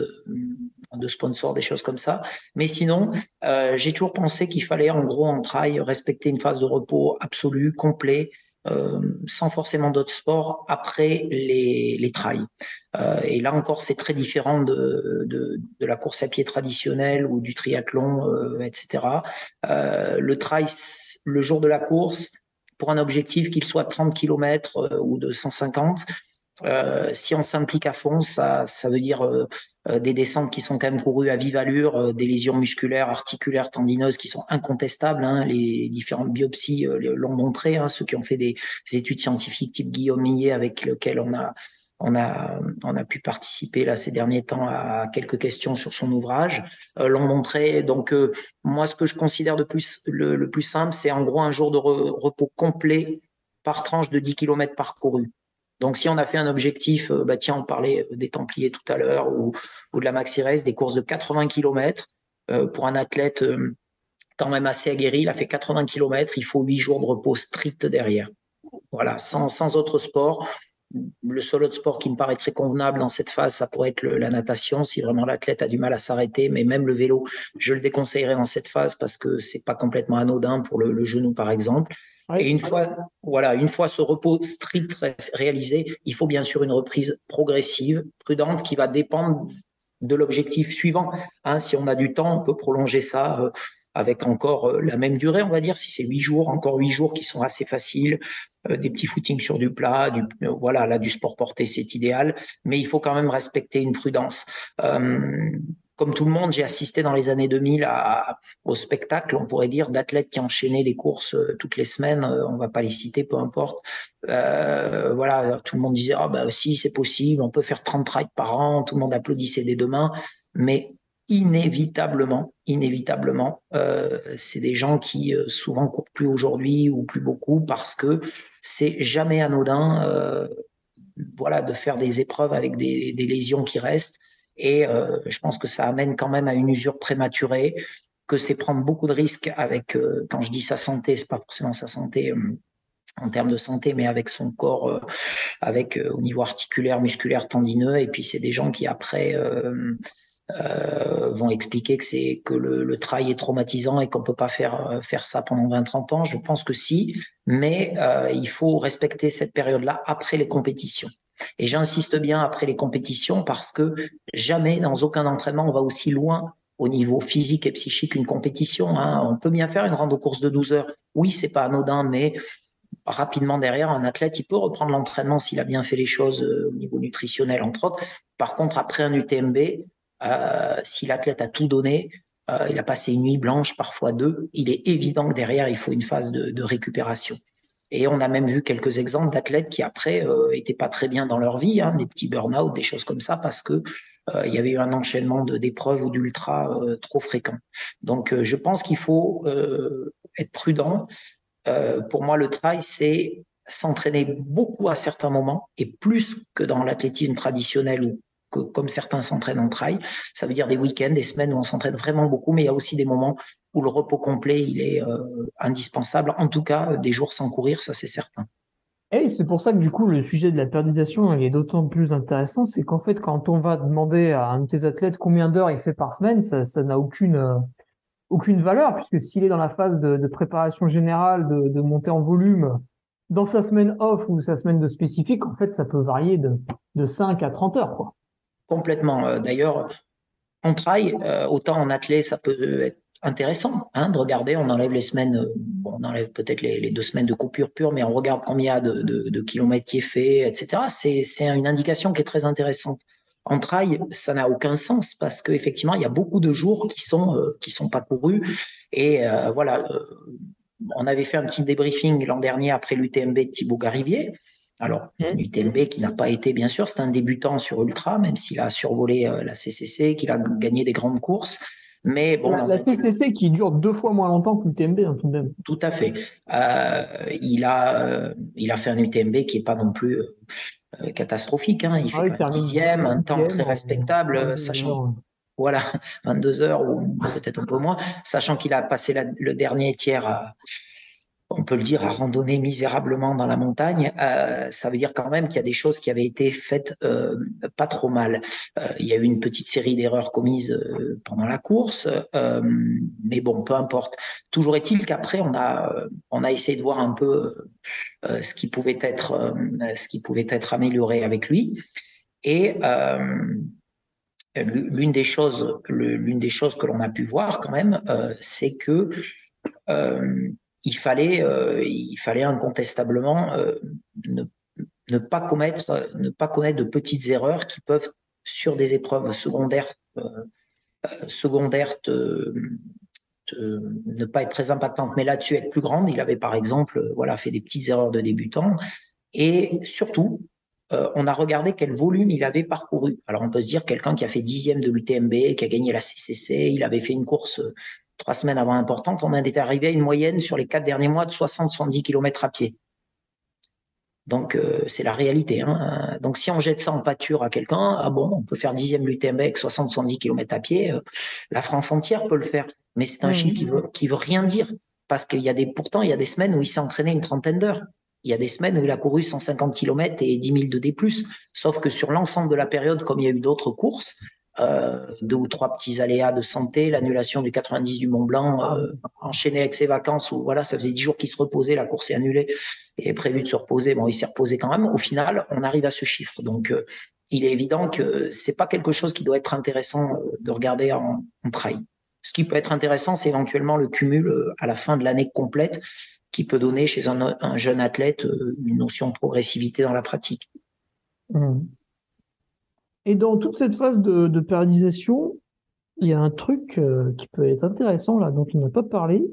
A: de sponsors, des choses comme ça. Mais sinon, euh, j'ai toujours pensé qu'il fallait en gros en trail respecter une phase de repos absolue, complet, euh, sans forcément d'autres sports après les, les trails. Euh, et là encore, c'est très différent de, de, la course à pied traditionnelle ou du triathlon, euh, etc. Euh, le trail, le jour de la course, pour un objectif qu'il soit 30 km euh, ou de 150, euh, si on s'implique à fond, ça, ça veut dire euh, euh, des descentes qui sont quand même courues à vive allure, des lésions musculaires, articulaires, tendineuses qui sont incontestables. Hein, les différentes biopsies l'ont montré. Hein, ceux qui ont fait des, études scientifiques type Guillaume Millet avec lequel on a on a, on a pu participer là ces derniers temps à quelques questions sur son ouvrage, l'ont montré. Donc moi, ce que je considère de plus le, plus simple, c'est en gros un jour de repos complet par tranche de 10 km parcouru. Donc, si on a fait un objectif, euh, bah tiens, on parlait des Templiers tout à l'heure ou, de la Maxi Race, des courses de 80 km euh, pour un athlète euh, quand même assez aguerri, il a fait 80 km, il faut 8 jours de repos strict derrière. Voilà, sans, sans autre sport. Le seul autre sport qui me paraît très convenable dans cette phase, ça pourrait être la natation, si vraiment l'athlète a du mal à s'arrêter, mais même le vélo, je le déconseillerais dans cette phase parce que c'est pas complètement anodin pour le genou, par exemple. Et une fois, voilà, une fois ce repos strict réalisé, il faut bien sûr une reprise progressive, prudente, qui va dépendre de l'objectif suivant. Hein, si on a du temps, on peut prolonger ça euh, avec encore euh, la même durée, on va dire. Si c'est huit jours, encore huit jours qui sont assez faciles, euh, des petits footings sur du plat, du, voilà, là du sport porté, c'est idéal. Mais il faut quand même respecter une prudence comme tout le monde, j'ai assisté dans les années 2000 à, au spectacle, on pourrait dire, d'athlètes qui enchaînaient les courses euh, toutes les semaines. Euh, on va pas les citer, peu importe. Euh, voilà, tout le monde disait ah bah si c'est possible, on peut faire 30 trails par an. Tout le monde applaudissait des deux mains, mais inévitablement, inévitablement, c'est des gens qui souvent courent plus aujourd'hui ou plus beaucoup parce que c'est jamais anodin. Voilà, de faire des épreuves avec des lésions qui restent. Et euh, je pense que ça amène quand même à une usure prématurée, que c'est prendre beaucoup de risques avec, euh, quand je dis sa santé, c'est pas forcément sa santé euh, en termes de santé, mais avec son corps, avec au niveau articulaire, musculaire, tendineux. Et puis c'est des gens qui après vont expliquer que c'est que le, le, trail est traumatisant et qu'on peut pas faire faire ça pendant 20-30 ans. Je pense que si, mais il faut respecter cette période-là après les compétitions. Et j'insiste bien après les compétitions parce que jamais dans aucun entraînement on va aussi loin au niveau physique et psychique qu'une compétition. Hein. On peut bien faire une rando course de 12 heures. Oui, c'est pas anodin, mais rapidement derrière, un athlète, il peut reprendre l'entraînement s'il a bien fait les choses euh, au niveau nutritionnel, entre autres. Par contre, après un UTMB, euh, si l'athlète a tout donné, euh, il a passé une nuit blanche, parfois deux, il est évident que derrière, il faut une phase de récupération. Et on a même vu quelques exemples d'athlètes qui après étaient pas très bien dans leur vie, hein, des petits burn-out, des choses comme ça, parce que il y avait eu un enchaînement d'épreuves ou d'ultra trop fréquent. Donc je pense qu'il faut être prudent. pour moi, le trail, c'est s'entraîner beaucoup à certains moments et plus que dans l'athlétisme traditionnel ou que, comme certains s'entraînent en trail. Ça veut dire des week-ends, des semaines où on s'entraîne vraiment beaucoup, mais il y a aussi des moments où le repos complet il est euh, indispensable. En tout cas, des jours sans courir, ça c'est certain.
B: Et c'est pour ça que du coup, le sujet de la périodisation est d'autant plus intéressant, c'est qu'en fait, quand on va demander à un de tes athlètes combien d'heures il fait par semaine, ça n'a aucune euh, aucune valeur, puisque s'il est dans la phase de, de préparation générale, de, de montée en volume, dans sa semaine off ou sa semaine de spécifique, en fait, ça peut varier de, de 5 à 30 heures. Quoi.
A: Complètement. Euh, d'ailleurs, en trail, euh, autant en athlète, ça peut être intéressant hein, de regarder. On enlève les semaines, euh, on enlève peut-être les, deux semaines de coupure pure, mais on regarde combien il y a de kilomètres qui est fait, etc. C'est une indication qui est très intéressante. En trail, ça n'a aucun sens parce qu'effectivement, il y a beaucoup de jours qui sont qui sont pas courus et voilà on avait fait un petit débriefing l'an dernier après l'UTMB de Thibaut Garivier. Alors, mmh. qui n'a pas été, bien sûr, c'est un débutant sur Ultra, même s'il a survolé euh, la CCC, qu'il a gagné des grandes courses. Mais bon,
B: la, CCC qui dure deux fois moins longtemps que l'UTMB, hein, tout de même.
A: Tout à fait. Euh, il a, euh, il a fait un UTMB qui est pas non plus catastrophique. Hein. Il ah fait un dixième, un temps très respectable, sachant voilà, 22 heures ou peut-être un peu moins, sachant qu'il a passé le dernier tiers à, on peut le dire, à randonner misérablement dans la montagne, euh, ça veut dire quand même qu'il y a des choses qui avaient été faites euh, pas trop mal. Euh, il y a eu une petite série d'erreurs commises pendant la course, mais bon, peu importe. Toujours est-il qu'après, on a, on a essayé de voir un peu ce qui pouvait être, ce qui pouvait être amélioré avec lui. Et l'une des choses, l'une des choses que l'on a pu voir quand même, euh, c'est que euh, il fallait, euh, il fallait incontestablement ne, pas commettre, ne pas connaître de petites erreurs qui peuvent sur des épreuves secondaires, secondaires ne pas être très impactantes, mais là-dessus être plus grande. Il avait par exemple, voilà, fait des petites erreurs de débutant et surtout euh, on a regardé quel volume il avait parcouru. Alors on peut se dire quelqu'un qui a fait dixième de l'UTMB, qui a gagné la CCC, il avait fait une course euh, trois semaines avant importante, on est arrivé à une moyenne sur les quatre derniers mois de 60-70 km à pied. Donc euh, c'est la réalité. Hein. Donc si on jette ça en pâture à quelqu'un, ah bon, on peut faire dixième l'UTMB avec 60-70 km à pied, la France entière peut le faire. Mais c'est un chiffre qui veut, qui veut rien dire. Parce qu'il y a des, pourtant, il y a des semaines où il s'est entraîné une trentaine d'heures. Il y a des semaines où il a couru 150 km et 10 000 de D+. Sauf que sur l'ensemble de la période, comme il y a eu d'autres courses, euh, deux ou trois petits aléas de santé, l'annulation du 90 du Mont Blanc, euh, enchaîné avec ses vacances où voilà, ça faisait dix jours qu'il se reposait, la course est annulée et prévu de se reposer. Bon, il s'est reposé quand même. Au final, on arrive à ce chiffre. Donc, euh, il est évident que c'est pas quelque chose qui doit être intéressant de regarder en, en trail. Ce qui peut être intéressant, c'est éventuellement le cumul à la fin de l'année complète qui peut donner chez un, jeune athlète euh, une notion de progressivité dans la pratique.
B: Mmh. Et dans toute cette phase de, périodisation, il y a un truc euh, qui peut être intéressant là, dont on n'a pas parlé,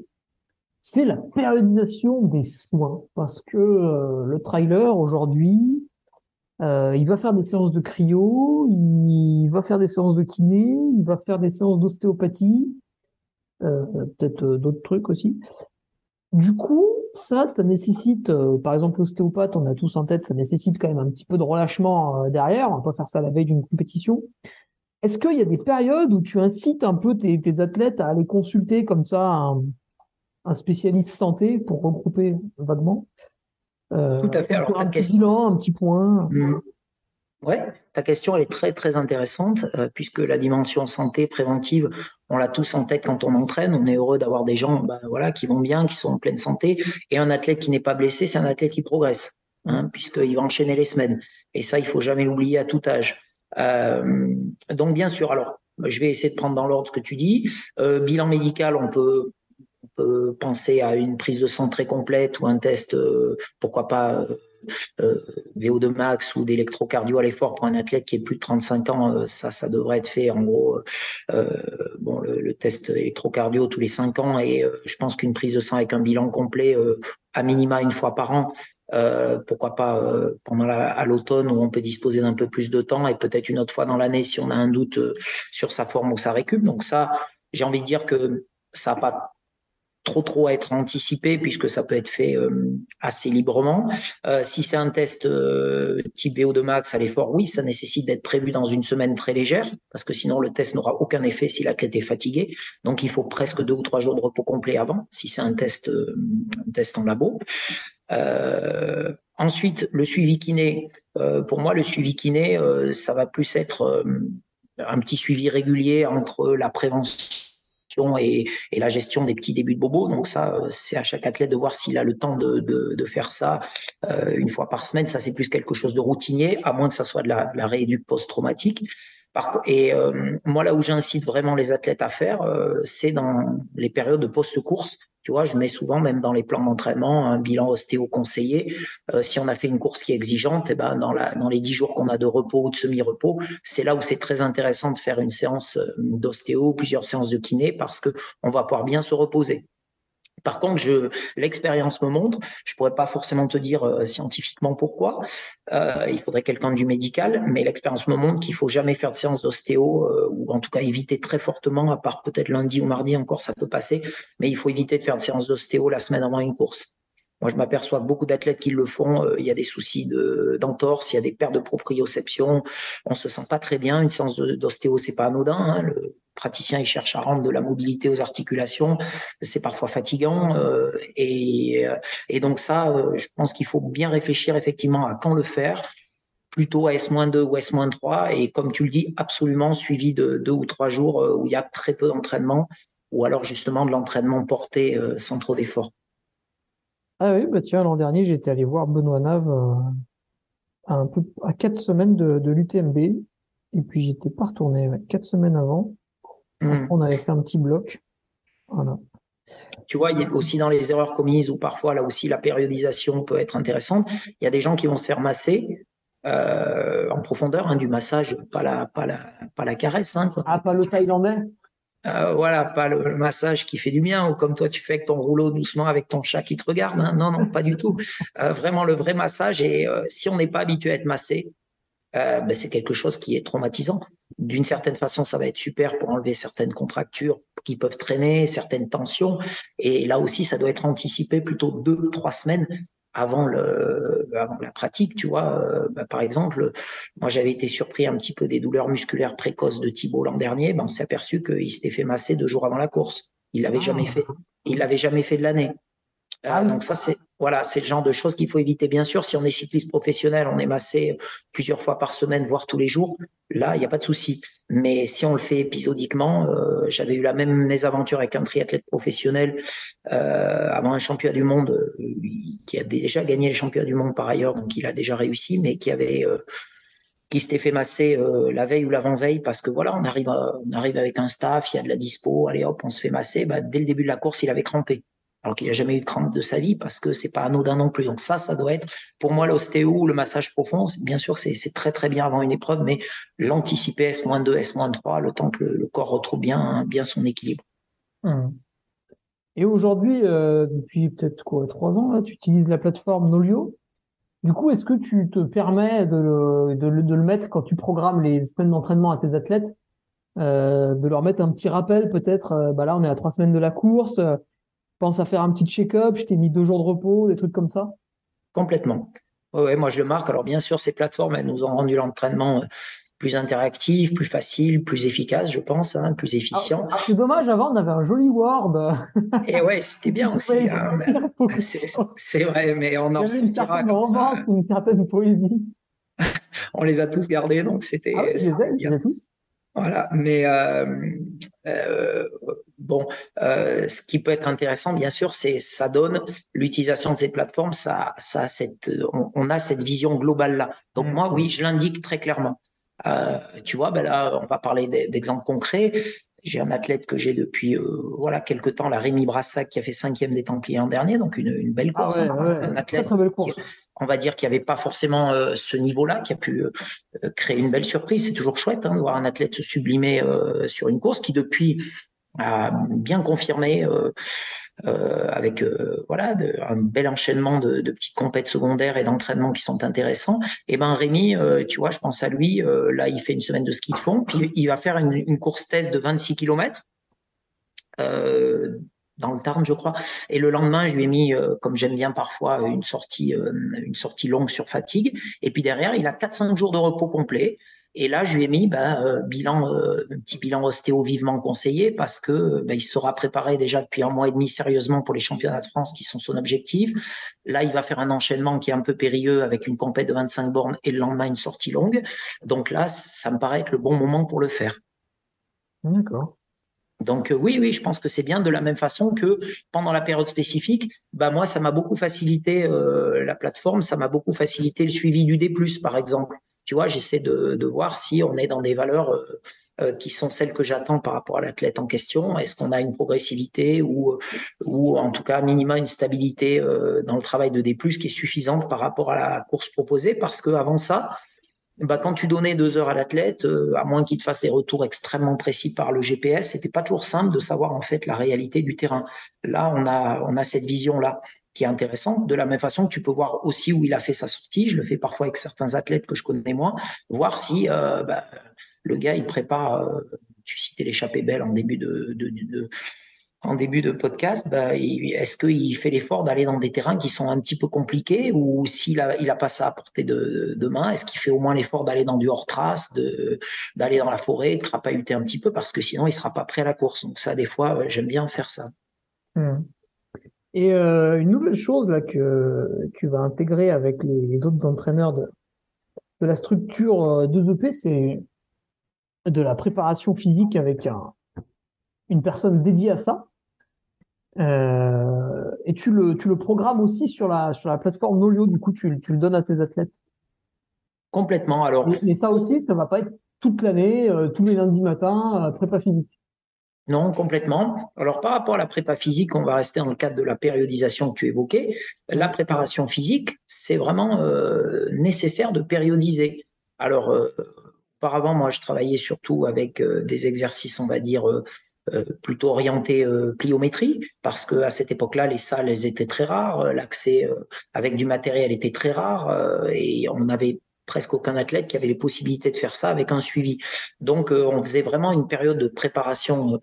B: c'est la périodisation des soins. Parce que euh, le trailer, aujourd'hui, il va faire des séances de cryo, il va faire des séances de kiné, il va faire des séances d'ostéopathie, peut-être d'autres trucs aussi. Du coup, ça, ça nécessite, euh, par exemple, l'ostéopathe, on a tous en tête, ça nécessite quand même un petit peu de relâchement euh, derrière. On va pas faire ça la veille d'une compétition. Est-ce qu'il y a des périodes où tu incites un peu tes, athlètes à aller consulter comme ça un, spécialiste santé pour regrouper vaguement?
A: Euh, Tout à fait.
B: Alors, un petit bilan, un petit point?
A: Mmh. Oui, ta question est très très intéressante euh, puisque la dimension santé préventive, on l'a tous en tête quand on entraîne. On est heureux d'avoir des gens, bah, voilà, qui vont bien, qui sont en pleine santé, et un athlète qui n'est pas blessé, c'est un athlète qui progresse, hein, puisqu'il va enchaîner les semaines. Et ça, il faut jamais l'oublier à tout âge. Euh, donc bien sûr, alors je vais essayer de prendre dans l'ordre ce que tu dis. Euh, bilan médical, on peut on peut penser à une prise de sang très complète ou un test, pourquoi pas VO2 max ou d'électrocardio à l'effort pour un athlète qui est plus de 35 ans, ça, ça devrait être fait en gros. bon, le, test électrocardio tous les 5 ans et je pense qu'une prise de sang avec un bilan complet à minima une fois par an euh, pourquoi pas euh, pendant à l'automne où on peut disposer d'un peu plus de temps et peut-être une autre fois dans l'année si on a un doute euh, sur sa forme ou sa récup. Donc ça, j'ai envie de dire que ça n'a pas trop trop à être anticipé puisque ça peut être fait assez librement. si c'est un test type VO2 max à l'effort, oui, ça nécessite d'être prévu dans une semaine très légère parce que sinon le test n'aura aucun effet si l'athlète est fatigué. Donc il faut presque deux ou trois jours de repos complet avant si c'est un test un test en labo. Euh, ensuite, le suivi kiné. Euh, pour moi, le suivi kiné, euh, ça va plus être un petit suivi régulier entre la prévention et, la gestion des petits débuts de bobo. Donc ça, c'est à chaque athlète de voir s'il a le temps de, faire ça euh, une fois par semaine. Ça, c'est plus quelque chose de routinier, à moins que ça soit de la, la rééduque post-traumatique. Et euh, moi, là où j'incite vraiment les athlètes à faire, euh, c'est dans les périodes de post-course. Tu vois, je mets souvent, même dans les plans d'entraînement, un bilan ostéo conseillé. Euh, si on a fait une course qui est exigeante, eh ben dans, les dix jours qu'on a de repos ou de semi-repos, c'est là où c'est très intéressant de faire une séance d'ostéo, plusieurs séances de kiné, parce que on va pouvoir bien se reposer. Par contre, je, l'expérience me montre, je pourrais pas forcément te dire euh, scientifiquement pourquoi, euh, il faudrait quelqu'un du médical, mais l'expérience me montre qu'il faut jamais faire de séance d'ostéo, euh, ou en tout cas éviter très fortement, à part peut-être lundi ou mardi encore, ça peut passer, mais il faut éviter de faire de séance d'ostéo la semaine avant une course. Moi, je m'aperçois que beaucoup d'athlètes qui le font, euh, il y a des soucis de, d'entorse, il y a des pertes de proprioception, on se sent pas très bien. Une séance d'ostéo, c'est pas anodin. Hein. Le praticien, il cherche à rendre de la mobilité aux articulations, c'est parfois fatigant. Euh, et, euh, et, donc ça, je pense qu'il faut bien réfléchir effectivement à quand le faire plutôt à S-2 ou S-3 et comme tu le dis, absolument suivi de deux ou trois jours où il y a très peu d'entraînement ou alors justement de l'entraînement porté sans trop d'efforts.
B: Ah oui, bah tiens, l'an dernier, j'étais allé voir Benoît Nave euh, à, un peu, à quatre semaines de, de l'UTMB. Et puis, j'étais pas retourné, quatre semaines avant. Hmm. on avait fait un petit bloc. Voilà.
A: Tu vois, il y a aussi dans les erreurs commises où parfois, là aussi, la périodisation peut être intéressante. Il y a des gens qui vont se faire masser euh, en profondeur, hein, du massage, pas la, pas la, pas la caresse. Hein, quoi.
B: Ah, pas le thaïlandais?
A: Euh, voilà, pas le, massage qui fait du bien ou comme toi tu fais avec ton rouleau doucement avec ton chat qui te regarde. Hein. Non, non, pas du tout. Euh, vraiment le vrai massage. Et euh, si on n'est pas habitué à être massé, ben, c'est quelque chose qui est traumatisant. D'une certaine façon, ça va être super pour enlever certaines contractures qui peuvent traîner, certaines tensions. Et là aussi, ça doit être anticipé plutôt deux, trois semaines avant, le, avant la pratique, tu vois. Euh, bah, par exemple, moi j'avais été surpris un petit peu des douleurs musculaires précoces de Thibault l'an dernier. Ben, on s'est aperçu qu'il s'était fait masser deux jours avant la course. Il l'avait ah. jamais fait. Il l'avait jamais fait de l'année. Euh, ah donc ça c'est voilà, c'est le genre de choses qu'il faut éviter. Bien sûr, si on est cycliste professionnel, on est massé plusieurs fois par semaine, voire tous les jours. Là, il n'y a pas de souci. Mais si on le fait épisodiquement, euh, j'avais eu la même mésaventure avec un triathlète professionnel euh, avant un championnat du monde euh, qui a déjà gagné le championnat du monde par ailleurs, donc il a déjà réussi, mais qui avait euh, qui s'était fait masser euh, la veille ou l'avant-veille parce que voilà, on arrive, on arrive avec un staff, il y a de la dispo, allez hop, on se fait masser. Bah, dès le début de la course, il avait crampé alors qu'il n'a jamais eu de crampe de sa vie parce que c'est pas anodin non plus. Donc ça, ça doit être pour moi l'ostéo le massage profond. Bien sûr, c'est très très bien avant une épreuve, mais l'anticiper S-2, S-3, le temps que le, corps retrouve bien son équilibre.
B: Hum. Et aujourd'hui, euh, depuis peut-être quoi trois ans, là, tu utilises la plateforme Nolio. Du coup, est-ce que tu te permets de le, de, le, mettre quand tu programmes les semaines d'entraînement à tes athlètes, euh, de leur mettre un petit rappel peut-être. Euh, bah là, on est à trois semaines de la course à faire un petit check-up, je t'ai mis deux jours de repos, des trucs comme ça
A: Complètement. Ouais, moi je le marque. Alors bien sûr, ces plateformes, elles nous ont rendu l'entraînement euh, plus interactif, plus facile, plus efficace, je pense, hein, plus efficient.
B: Ah, c'est dommage, avant on avait un joli Word.
A: Et ouais, c'était bien aussi. Hein, c'est vrai, mais on en ressortira comme ça.
B: Une certaine poésie.
A: on les a tous gardés, donc c'était.
B: Ah oui, je les ai, tous.
A: Voilà, mais euh, euh, bon, euh, ce qui peut être intéressant, bien sûr, c'est ça donne l'utilisation de ces plateformes, ça, ça cette, on, a cette vision globale là. Donc mm. moi, oui, je l'indique très clairement. tu vois, ben là, on va parler d'exemples concrets. J'ai un athlète que j'ai depuis voilà quelques temps, la Rémi Brassac, qui a fait cinquième des Templiers en dernier, donc une, belle ah course.
B: Hein. un athlète très, belle course
A: on va dire qu'il n'y avait pas forcément euh, ce niveau-là, qui a pu euh, créer une belle surprise. C'est toujours chouette hein, de voir un athlète se sublimer euh, sur une course qui depuis a bien confirmé avec voilà un bel enchaînement de, petites compètes secondaires et d'entraînements qui sont intéressants. Et eh ben Rémi, tu vois, je pense à lui. là, il fait une semaine de ski de fond, puis il va faire une, une course test de 26 km dans le Tarn, je crois. Et le lendemain, je lui ai mis, euh, comme j'aime bien parfois, une sortie, euh, une sortie longue sur fatigue. Et puis derrière, il a 4-5 jours de repos complet. Et là, je lui ai mis ben, euh, bilan, un petit bilan ostéo vivement conseillé parce que ben, il sera préparé déjà depuis un mois et demi sérieusement pour les championnats de France qui sont son objectif. Là, il va faire un enchaînement qui est un peu périlleux avec une compète de 25 bornes et le lendemain une sortie longue. Donc là, ça me paraît être le bon moment pour le faire.
B: D'accord.
A: Donc euh, oui, oui, je pense que c'est bien de la même façon que pendant la période spécifique, bah moi, ça m'a beaucoup facilité euh, la plateforme, ça m'a beaucoup facilité le suivi du D+, par exemple. Tu vois, j'essaie de, voir si on est dans des valeurs euh, qui sont celles que j'attends par rapport à l'athlète en question. Est-ce qu'on a une progressivité ou, ou en tout cas, minimum une stabilité dans le travail de D+, qui est suffisante par rapport à la course proposée? Parce que avant ça, bah, quand tu donnais deux heures à l'athlète, euh, à moins qu'il te fasse des retours extrêmement précis par le GPS, c'était pas toujours simple de savoir en fait la réalité du terrain. Là, on a, on a cette vision-là qui est intéressante. De la même façon que tu peux voir aussi où il a fait sa sortie. Je le fais parfois avec certains athlètes que je connais moins, voir si euh, bah, le gars il prépare. Euh, tu citais l'échappée belle en début de, de, de en début de podcast, bah, est-ce qu'il fait l'effort d'aller dans des terrains qui sont un petit peu compliqués ou s'il a, il a pas ça à portée de, main, est-ce qu'il fait au moins l'effort d'aller dans du hors-trace, d'aller dans la forêt, de crapahuter un petit peu parce que sinon il sera pas prêt à la course. Donc ça, des fois, euh, j'aime bien faire ça.
B: Hmm. Et euh, une nouvelle chose que tu vas intégrer avec les, autres entraîneurs de, la structure 2EP, euh, c'est de la préparation physique avec un, une personne dédiée à ça. Euh, et tu le, tu le programmes aussi sur la, sur la plateforme Nolio, du coup, tu, tu le donnes à tes athlètes?
A: Complètement. Alors.
B: Et, ça aussi, ça va pas être toute l'année, euh, tous les lundis matins, euh, prépa physique?
A: Non, complètement. Alors, par rapport à la prépa physique, on va rester dans le cadre de la périodisation que tu évoquais. La préparation physique, c'est vraiment nécessaire de périodiser. Alors, auparavant, moi, je travaillais surtout avec des exercices, on va dire, plutôt orienté euh, pliométrie parce que à cette époque-là les salles elles étaient très rares, euh, l'accès avec du matériel était très rare et on avait presque aucun athlète qui avait les possibilités de faire ça avec un suivi. Donc on faisait vraiment une période de préparation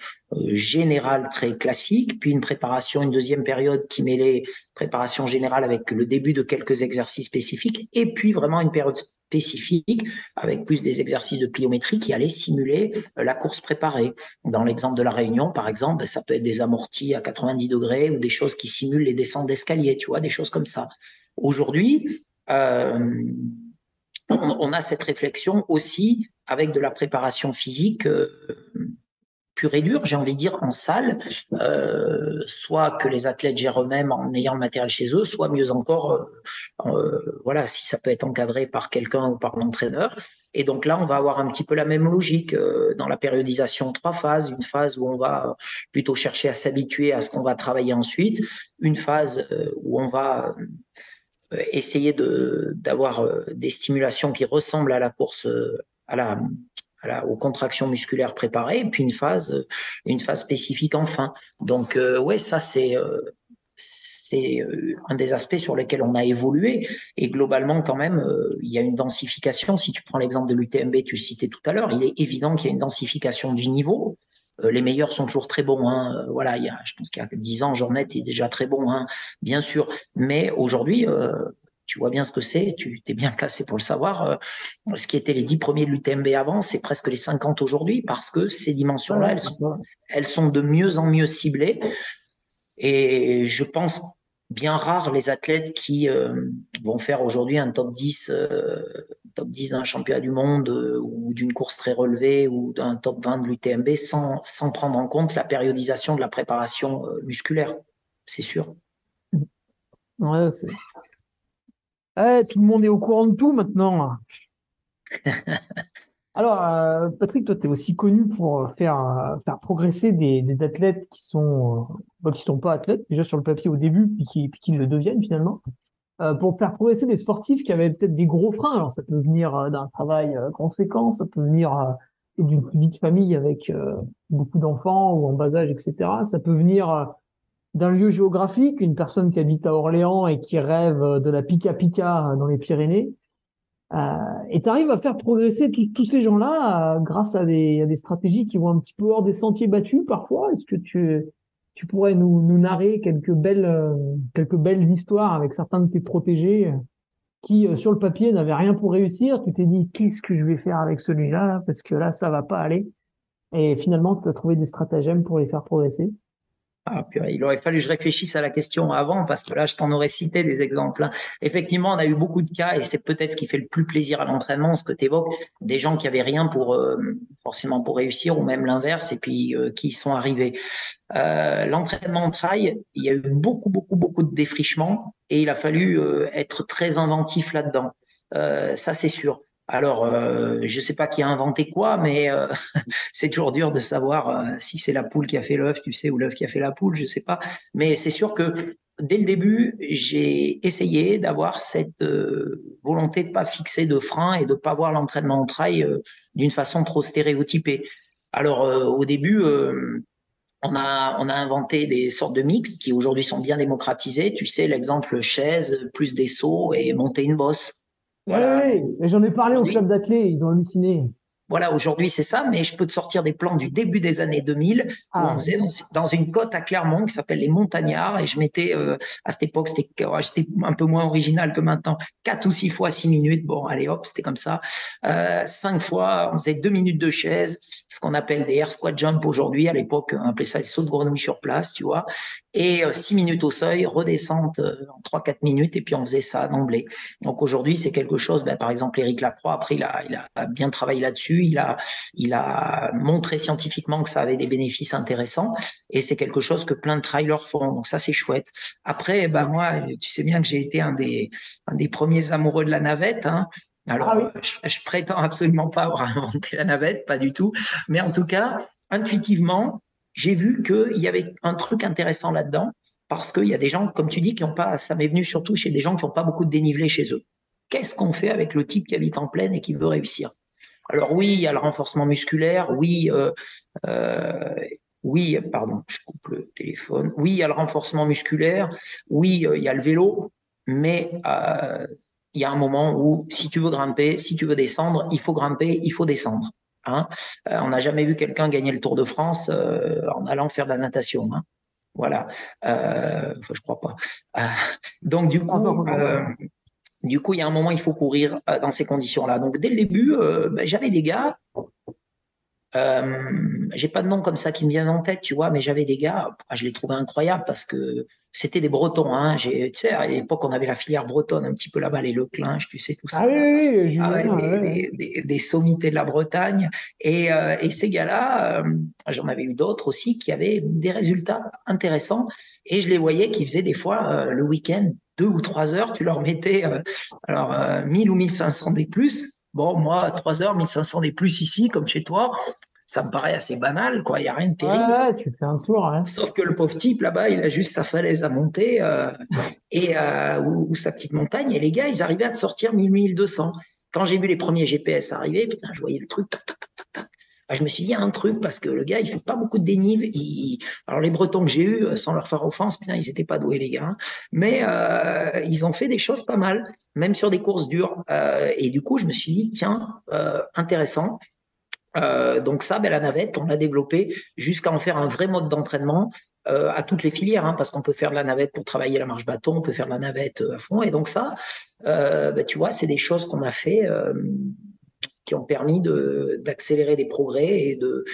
A: générale très classique, puis une préparation, une deuxième période qui mêlait préparation générale avec le début de quelques exercices spécifiques, et puis vraiment une période spécifique avec plus des exercices de pliométrie qui allaient simuler euh, la course préparée. Dans l'exemple de la Réunion, par exemple, ça peut être des amortis à 90 degrés ou des choses qui simulent les descentes d'escalier, tu vois, des choses comme ça. Aujourd'hui, euh, on, a cette réflexion aussi avec de la préparation physique. Euh, pur et dur, j'ai envie de dire, en salle, euh, soit que les athlètes gèrent eux-mêmes en ayant le matériel chez eux, soit mieux encore, euh, voilà, si ça peut être encadré par quelqu'un ou par l'entraîneur. Et donc là, on va avoir un petit peu la même logique dans la périodisation trois phases. Une phase où on va plutôt chercher à s'habituer à ce qu'on va travailler ensuite. Une phase où on va essayer de d'avoir des stimulations qui ressemblent à la course à la aux contractions musculaires préparées, puis une phase, une phase spécifique enfin. Donc euh, ouais, ça c'est euh, c'est euh, un des aspects sur lesquels on a évolué. Et globalement, quand même, il y a une densification. Si tu prends l'exemple de l'UTMB, tu le citais tout à l'heure, il est évident qu'il y a une densification du niveau. Les meilleurs sont toujours très bons. Hein. Voilà, il y a, je pense qu'il y a 10 ans, Jornet est déjà très bon, hein, bien sûr. Mais aujourd'hui, tu vois bien ce que c'est, tu t'es bien placé pour le savoir. Euh, ce qui était les 10 premiers de l'UTMB avant, c'est presque les 50 aujourd'hui parce que ces dimensions-là, elles sont, elles sont de mieux en mieux ciblées. Et je pense bien rare les athlètes qui euh, vont faire aujourd'hui un top 10, euh, top 10 d'un championnat du monde ou d'une course très relevée ou d'un top 20 de l'UTMB sans, sans prendre en compte la périodisation de la préparation musculaire. C'est sûr.
B: Ouais, c'est tout le monde est au courant de tout maintenant. Alors, euh, Patrick, toi, tu aussi connu pour faire, euh, faire progresser des, athlètes qui sont euh, qui sont pas athlètes, déjà sur le papier au début, puis qui, puis qui le deviennent finalement, euh, pour faire progresser des sportifs qui avaient peut-être des gros freins. Alors, ça peut venir d'un travail conséquent, ça peut venir d'une vie de famille avec beaucoup d'enfants ou en bas âge, etc. Ça peut venir d'un lieu géographique, une personne qui habite à Orléans et qui rêve de la Pika dans les Pyrénées. Euh, et tu arrives à faire progresser tous ces gens-là euh, grâce à des, à des, stratégies qui vont un petit peu hors des sentiers battus parfois? Est-ce que tu, tu pourrais nous, nous narrer quelques belles, euh, quelques belles histoires avec certains de tes protégés qui, sur le papier, n'avaient rien pour réussir? Tu t'es dit, qu'est-ce que je vais faire avec celui-là? Là, Parce que là, ça va pas aller. Et finalement, tu as trouvé des stratagèmes pour les faire progresser.
A: Ah, il aurait fallu que je réfléchisse à la question avant parce que là, je t'en aurais cité des exemples. Hein. Effectivement, on a eu beaucoup de cas et c'est peut-être ce qui fait le plus plaisir à l'entraînement, ce que tu évoques, des gens qui avaient rien pour euh, forcément pour réussir ou même l'inverse et puis euh, qui sont arrivés. Euh, l'entraînement en trail, il y a eu beaucoup, beaucoup, beaucoup de défrichement et il a fallu être très inventif là-dedans. ça, c'est sûr. Alors, euh, je ne sais pas qui a inventé quoi, mais euh, c'est toujours dur de savoir euh, si c'est la poule qui a fait l'œuf, tu sais, ou l'œuf qui a fait la poule, je ne sais pas. Mais c'est sûr que dès le début, j'ai essayé d'avoir cette volonté de pas fixer de frein et de pas voir l'entraînement en trail d'une façon trop stéréotypée. Alors, au début, on a, on a inventé des sortes de mix qui aujourd'hui sont bien démocratisés. Tu sais, l'exemple chaise plus des sauts et monter une bosse.
B: Oui, j'en ai parlé au club d'athlètes, ils ont halluciné.
A: Voilà, aujourd'hui c'est ça, mais je peux te sortir des plans du début des années 2000 où ah. on faisait dans, une côte à Clermont qui s'appelle les Montagnards et je mettais euh, à cette époque c'était j'étais un peu moins original que maintenant quatre ou six fois six minutes. Bon, allez hop, c'était comme ça. Euh, cinq fois, on faisait deux minutes de chaise, ce qu'on appelle des air squat jump aujourd'hui. À l'époque, on appelait ça les sauts de grenouille sur place, tu vois. Et euh, six minutes au seuil, redescente euh, en trois quatre minutes et puis on faisait ça d'emblée. Donc aujourd'hui c'est quelque chose. Ben, par exemple, Eric Lacroix après il a il a bien travaillé là-dessus il a, il a montré scientifiquement que ça avait des bénéfices intéressants et c'est quelque chose que plein de trailers font. Donc ça, c'est chouette. Après, ben moi, tu sais bien que j'ai été un des, un des premiers amoureux de la navette. Hein. Alors, ah je, je, prétends absolument pas avoir inventé la navette, pas du tout. Mais en tout cas, intuitivement, j'ai vu qu'il y avait un truc intéressant là-dedans parce qu'il y a des gens, comme tu dis, qui n'ont pas, ça m'est venu surtout chez des gens qui n'ont pas beaucoup de dénivelé chez eux. Qu'est-ce qu'on fait avec le type qui habite en plaine et qui veut réussir? Alors oui, il y a le renforcement musculaire, oui, euh, euh, oui, pardon, je coupe le téléphone. Oui, il y a le renforcement musculaire, oui, euh, il y a le vélo, mais il y a un moment où si tu veux grimper, si tu veux descendre, il faut grimper, il faut descendre. Hein. on n'a jamais vu quelqu'un gagner le Tour de France en allant faire de la natation. Hein. Voilà. enfin, je crois pas. donc du coup, du coup, il y a un moment, il faut courir euh, dans ces conditions-là. Donc, dès le début, euh, ben, j'avais des gars. Euh, j'ai pas de nom comme ça qui me vient en tête, tu vois, mais j'avais des gars, ah, je les trouvais incroyables parce que c'était des Bretons. Hein. Tu sais, à l'époque, on avait la filière bretonne un petit peu là-bas, les Leclinge, tu sais, tout ça.
B: Ah oui, oui,
A: ah des, sommités de la Bretagne. Et, euh, et ces gars-là, j'en avais eu d'autres aussi qui avaient des résultats intéressants. Et je les voyais qui faisaient des fois le week-end deux ou trois heures, tu leur mettais euh, alors 1000 euh, ou 1500 des plus. Bon, moi, trois heures, 1500 des plus ici, comme chez toi, ça me paraît assez banal, quoi. Il n'y a rien de terrible.
B: Ouais, tu fais un tour. Hein.
A: Sauf que le pauvre type, là-bas, il a juste sa falaise à monter euh, et, ou, sa petite montagne. Et les gars, ils arrivaient à sortir 1000, 1200. Quand j'ai vu les premiers GPS arriver, putain, je voyais le truc, tac, tac, tac, tac. Bah, je me suis dit, il y a un truc parce que le gars, il fait pas beaucoup de dénive. Alors les Bretons que j'ai eus, euh, sans leur faire offense, ils étaient pas doués les gars. Hein. Mais euh, ils ont fait des choses pas mal, même sur des courses dures. Euh, et du coup, je me suis dit, tiens, intéressant. donc ça, ben, la navette, on l'a développé jusqu'à en faire un vrai mode d'entraînement à toutes les filières, hein, parce qu'on peut faire de la navette pour travailler la marche bâton, on peut faire de la navette à fond. Et donc ça, ben, tu vois, c'est des choses qu'on a fait qui ont permis d'accélérer des progrès et de,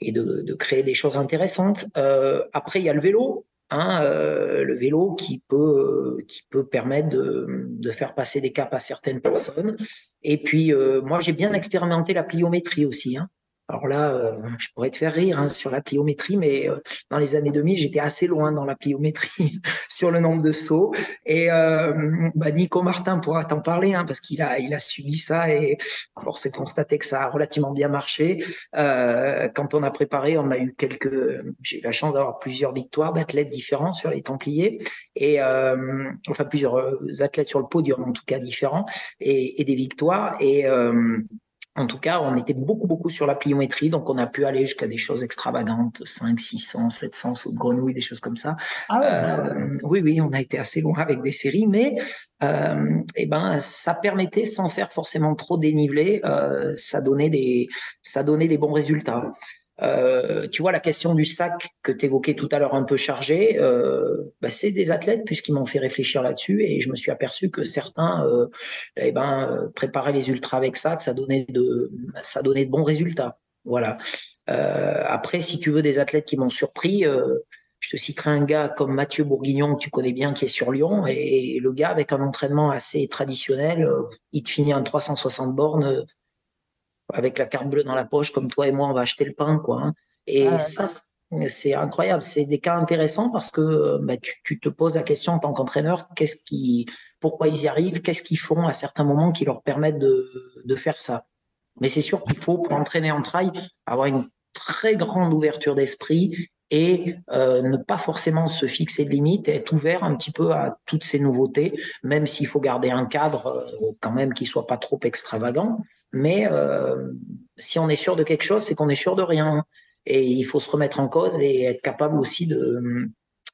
A: et de, de créer des choses intéressantes. Euh, après, il y a le vélo. Hein, euh, le vélo qui peut qui peut permettre de, de, faire passer des caps à certaines personnes. Et puis euh, moi j'ai bien expérimenté la pliométrie aussi. Hein. Alors là, euh, je pourrais te faire rire hein, sur la pliométrie, mais euh, dans les années 2000, j'étais assez loin dans la pliométrie sur le nombre de sauts. Et euh, bah, Nico Martin pourra t'en parler, hein, parce qu'il a, il a subi ça et force est de constater que ça a relativement bien marché. quand on a préparé, on a eu quelques, j'ai eu la chance d'avoir plusieurs victoires d'athlètes différents sur les Templiers et enfin plusieurs athlètes sur le podium en tout cas différents et, et des victoires et en tout cas, on était beaucoup, beaucoup sur la pliométrie, donc on a pu aller jusqu'à des choses extravagantes, 5, 600, 700 sauts de grenouilles, des choses comme ça. Ah euh, oui, oui, on a été assez loin avec des séries, mais euh, eh ben, ça permettait, sans faire forcément trop dénivelé, euh, ça donnait des, ça donnait des bons résultats. Euh, tu vois, la question du sac que tu évoquais tout à l'heure un peu chargé, euh, bah, c'est des athlètes puisqu'ils m'ont fait réfléchir là-dessus et je me suis aperçu que certains euh, eh ben, préparaient les ultras avec ça de, ça donnait de bons résultats. Voilà. après, si tu veux des athlètes qui m'ont surpris, je te citerai un gars comme Mathieu Bourguignon, que tu connais bien, qui est sur Lyon, et, le gars, avec un entraînement assez traditionnel, il te finit en 360 bornes avec la carte bleue dans la poche, comme toi et moi, on va acheter le pain, quoi. Hein. Et ah, ça, c'est incroyable. C'est des cas intéressants parce que bah, tu, te poses la question en tant qu'entraîneur, qu'est-ce qui, pourquoi ils y arrivent, qu'est-ce qu'ils font à certains moments qui leur permettent de, de faire ça. Mais c'est sûr qu'il faut, pour entraîner en trail, avoir une très grande ouverture d'esprit et euh, ne pas forcément se fixer de limites être ouvert un petit peu à toutes ces nouveautés, même s'il faut garder un cadre euh, quand même qui soit pas trop extravagant. Mais euh, si on est sûr de quelque chose, c'est qu'on est sûr de rien. Et il faut se remettre en cause et être capable aussi de,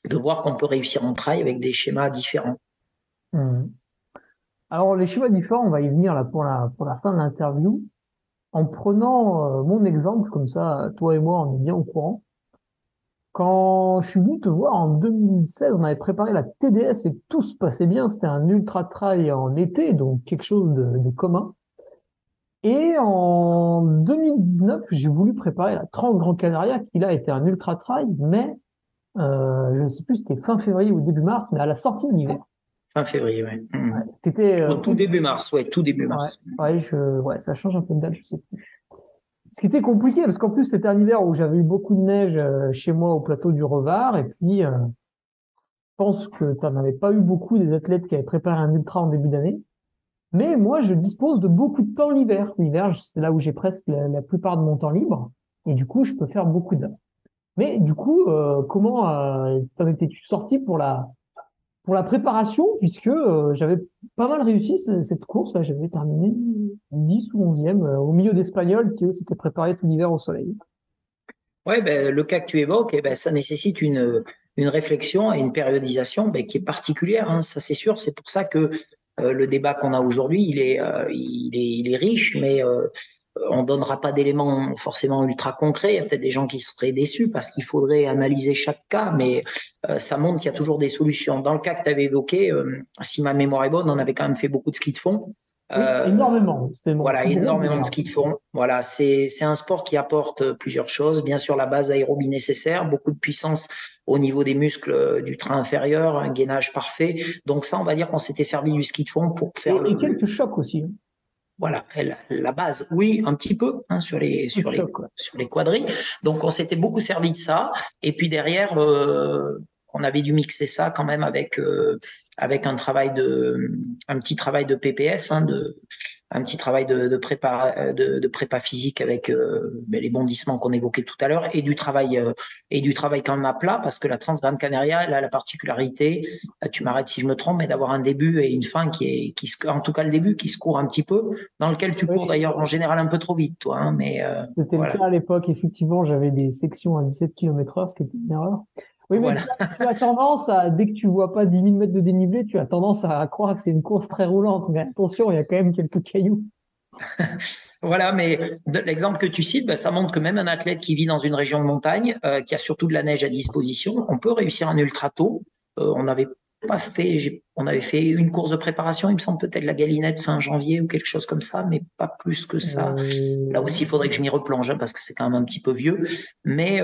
A: de voir qu'on peut réussir en trail avec des schémas différents.
B: Mmh. Alors les schémas différents, on va y venir là pour la, pour la fin de l'interview. En prenant mon exemple, comme ça, toi et moi, on est bien au courant. Quand je suis venu te voir en 2016, on avait préparé la TDS et tout se passait bien. C'était un ultra trail en été, donc quelque chose de, commun. Et en 2019, j'ai voulu préparer la Trans Grand Canaria, qui là était un ultra trail, mais euh, je ne sais plus, c'était fin février ou début mars, mais à la sortie de l'hiver.
A: Fin février, oui.
B: Ouais, c'était
A: euh, tout début mars, ouais, tout début mars.
B: Ouais, je, ouais, ça change un peu de date, je sais plus. Ce qui était compliqué, parce qu'en plus, c'était un hiver où j'avais eu beaucoup de neige euh, chez moi au plateau du Revard. Et puis, je pense que tu n'en avais pas eu beaucoup des athlètes qui avaient préparé un ultra en début d'année. Mais moi, je dispose de beaucoup de temps l'hiver. L'hiver, c'est là où j'ai presque la, plupart de mon temps libre. Et du coup, je peux faire beaucoup d'heures. Mais du coup, euh, comment euh, étais-tu sorti pour la pour la préparation, puisque euh, j'avais pas mal réussi cette course. J'avais terminé 10 ou 11e euh, au milieu d'Espagnols qui eux s'étaient préparés tout l'hiver au soleil.
A: Ouais, ben, le cas que tu évoques, eh ben, ça nécessite une, une réflexion et une périodisation ben, qui est particulière. Hein, ça, c'est sûr. C'est pour ça que le débat qu'on a aujourd'hui, il est, il il est riche, mais on donnera pas d'éléments forcément ultra concrets. Il y a peut-être des gens qui seraient déçus parce qu'il faudrait analyser chaque cas, mais euh, ça montre qu'il y a toujours des solutions. Dans le cas que tu avais évoqué, euh, si ma mémoire est bonne, on avait quand même fait beaucoup de ski de fond.
B: Euh, énormément.
A: Voilà, énormément de ski de fond. Voilà, c'est c'est un sport qui apporte plusieurs choses. Bien sûr, la base aérobie nécessaire, beaucoup de puissance au niveau des muscles du train inférieur, un gainage parfait. Donc ça, on va dire qu'on s'était servi du ski de fond pour faire
B: et, le. Et quelques chocs aussi. Hein.
A: Voilà, la base, oui, un petit peu hein, sur les sur les sur les quadrilles. Donc on s'était beaucoup servi de ça. Et puis derrière, euh, on avait dû mixer ça quand même avec euh, avec un travail de un petit travail de PPS, hein, de un petit travail de, de prépa de, de, prépa physique avec euh, ben, les bondissements qu'on évoquait tout à l'heure et du travail euh, et du travail quand même à plat parce que la Transgrande Canaria elle a la particularité tu m'arrêtes si je me trompe mais d'avoir un début et une fin qui est qui se, en tout cas le début qui se court un petit peu dans lequel tu cours d'ailleurs en général un peu trop vite toi hein, mais
B: c'était le cas à l'époque effectivement j'avais des sections à 17 km/h ce qui était une erreur oui, mais tu, as tendance à, dès que tu vois pas 10 000 mètres de dénivelé, tu as tendance à croire que c'est une course très roulante. Mais attention, il y a quand même quelques cailloux.
A: voilà, mais l'exemple que tu cites, bah, ça montre que même un athlète qui vit dans une région de montagne, euh, qui a surtout de la neige à disposition, on peut réussir un ultra tôt. Euh, on n'avait pas fait, on avait fait une course de préparation, il me semble peut-être la galinette fin janvier ou quelque chose comme ça, mais pas plus que ça. Euh, Là aussi, il faudrait que je m'y replonge hein, parce que c'est quand même un petit peu vieux. Mais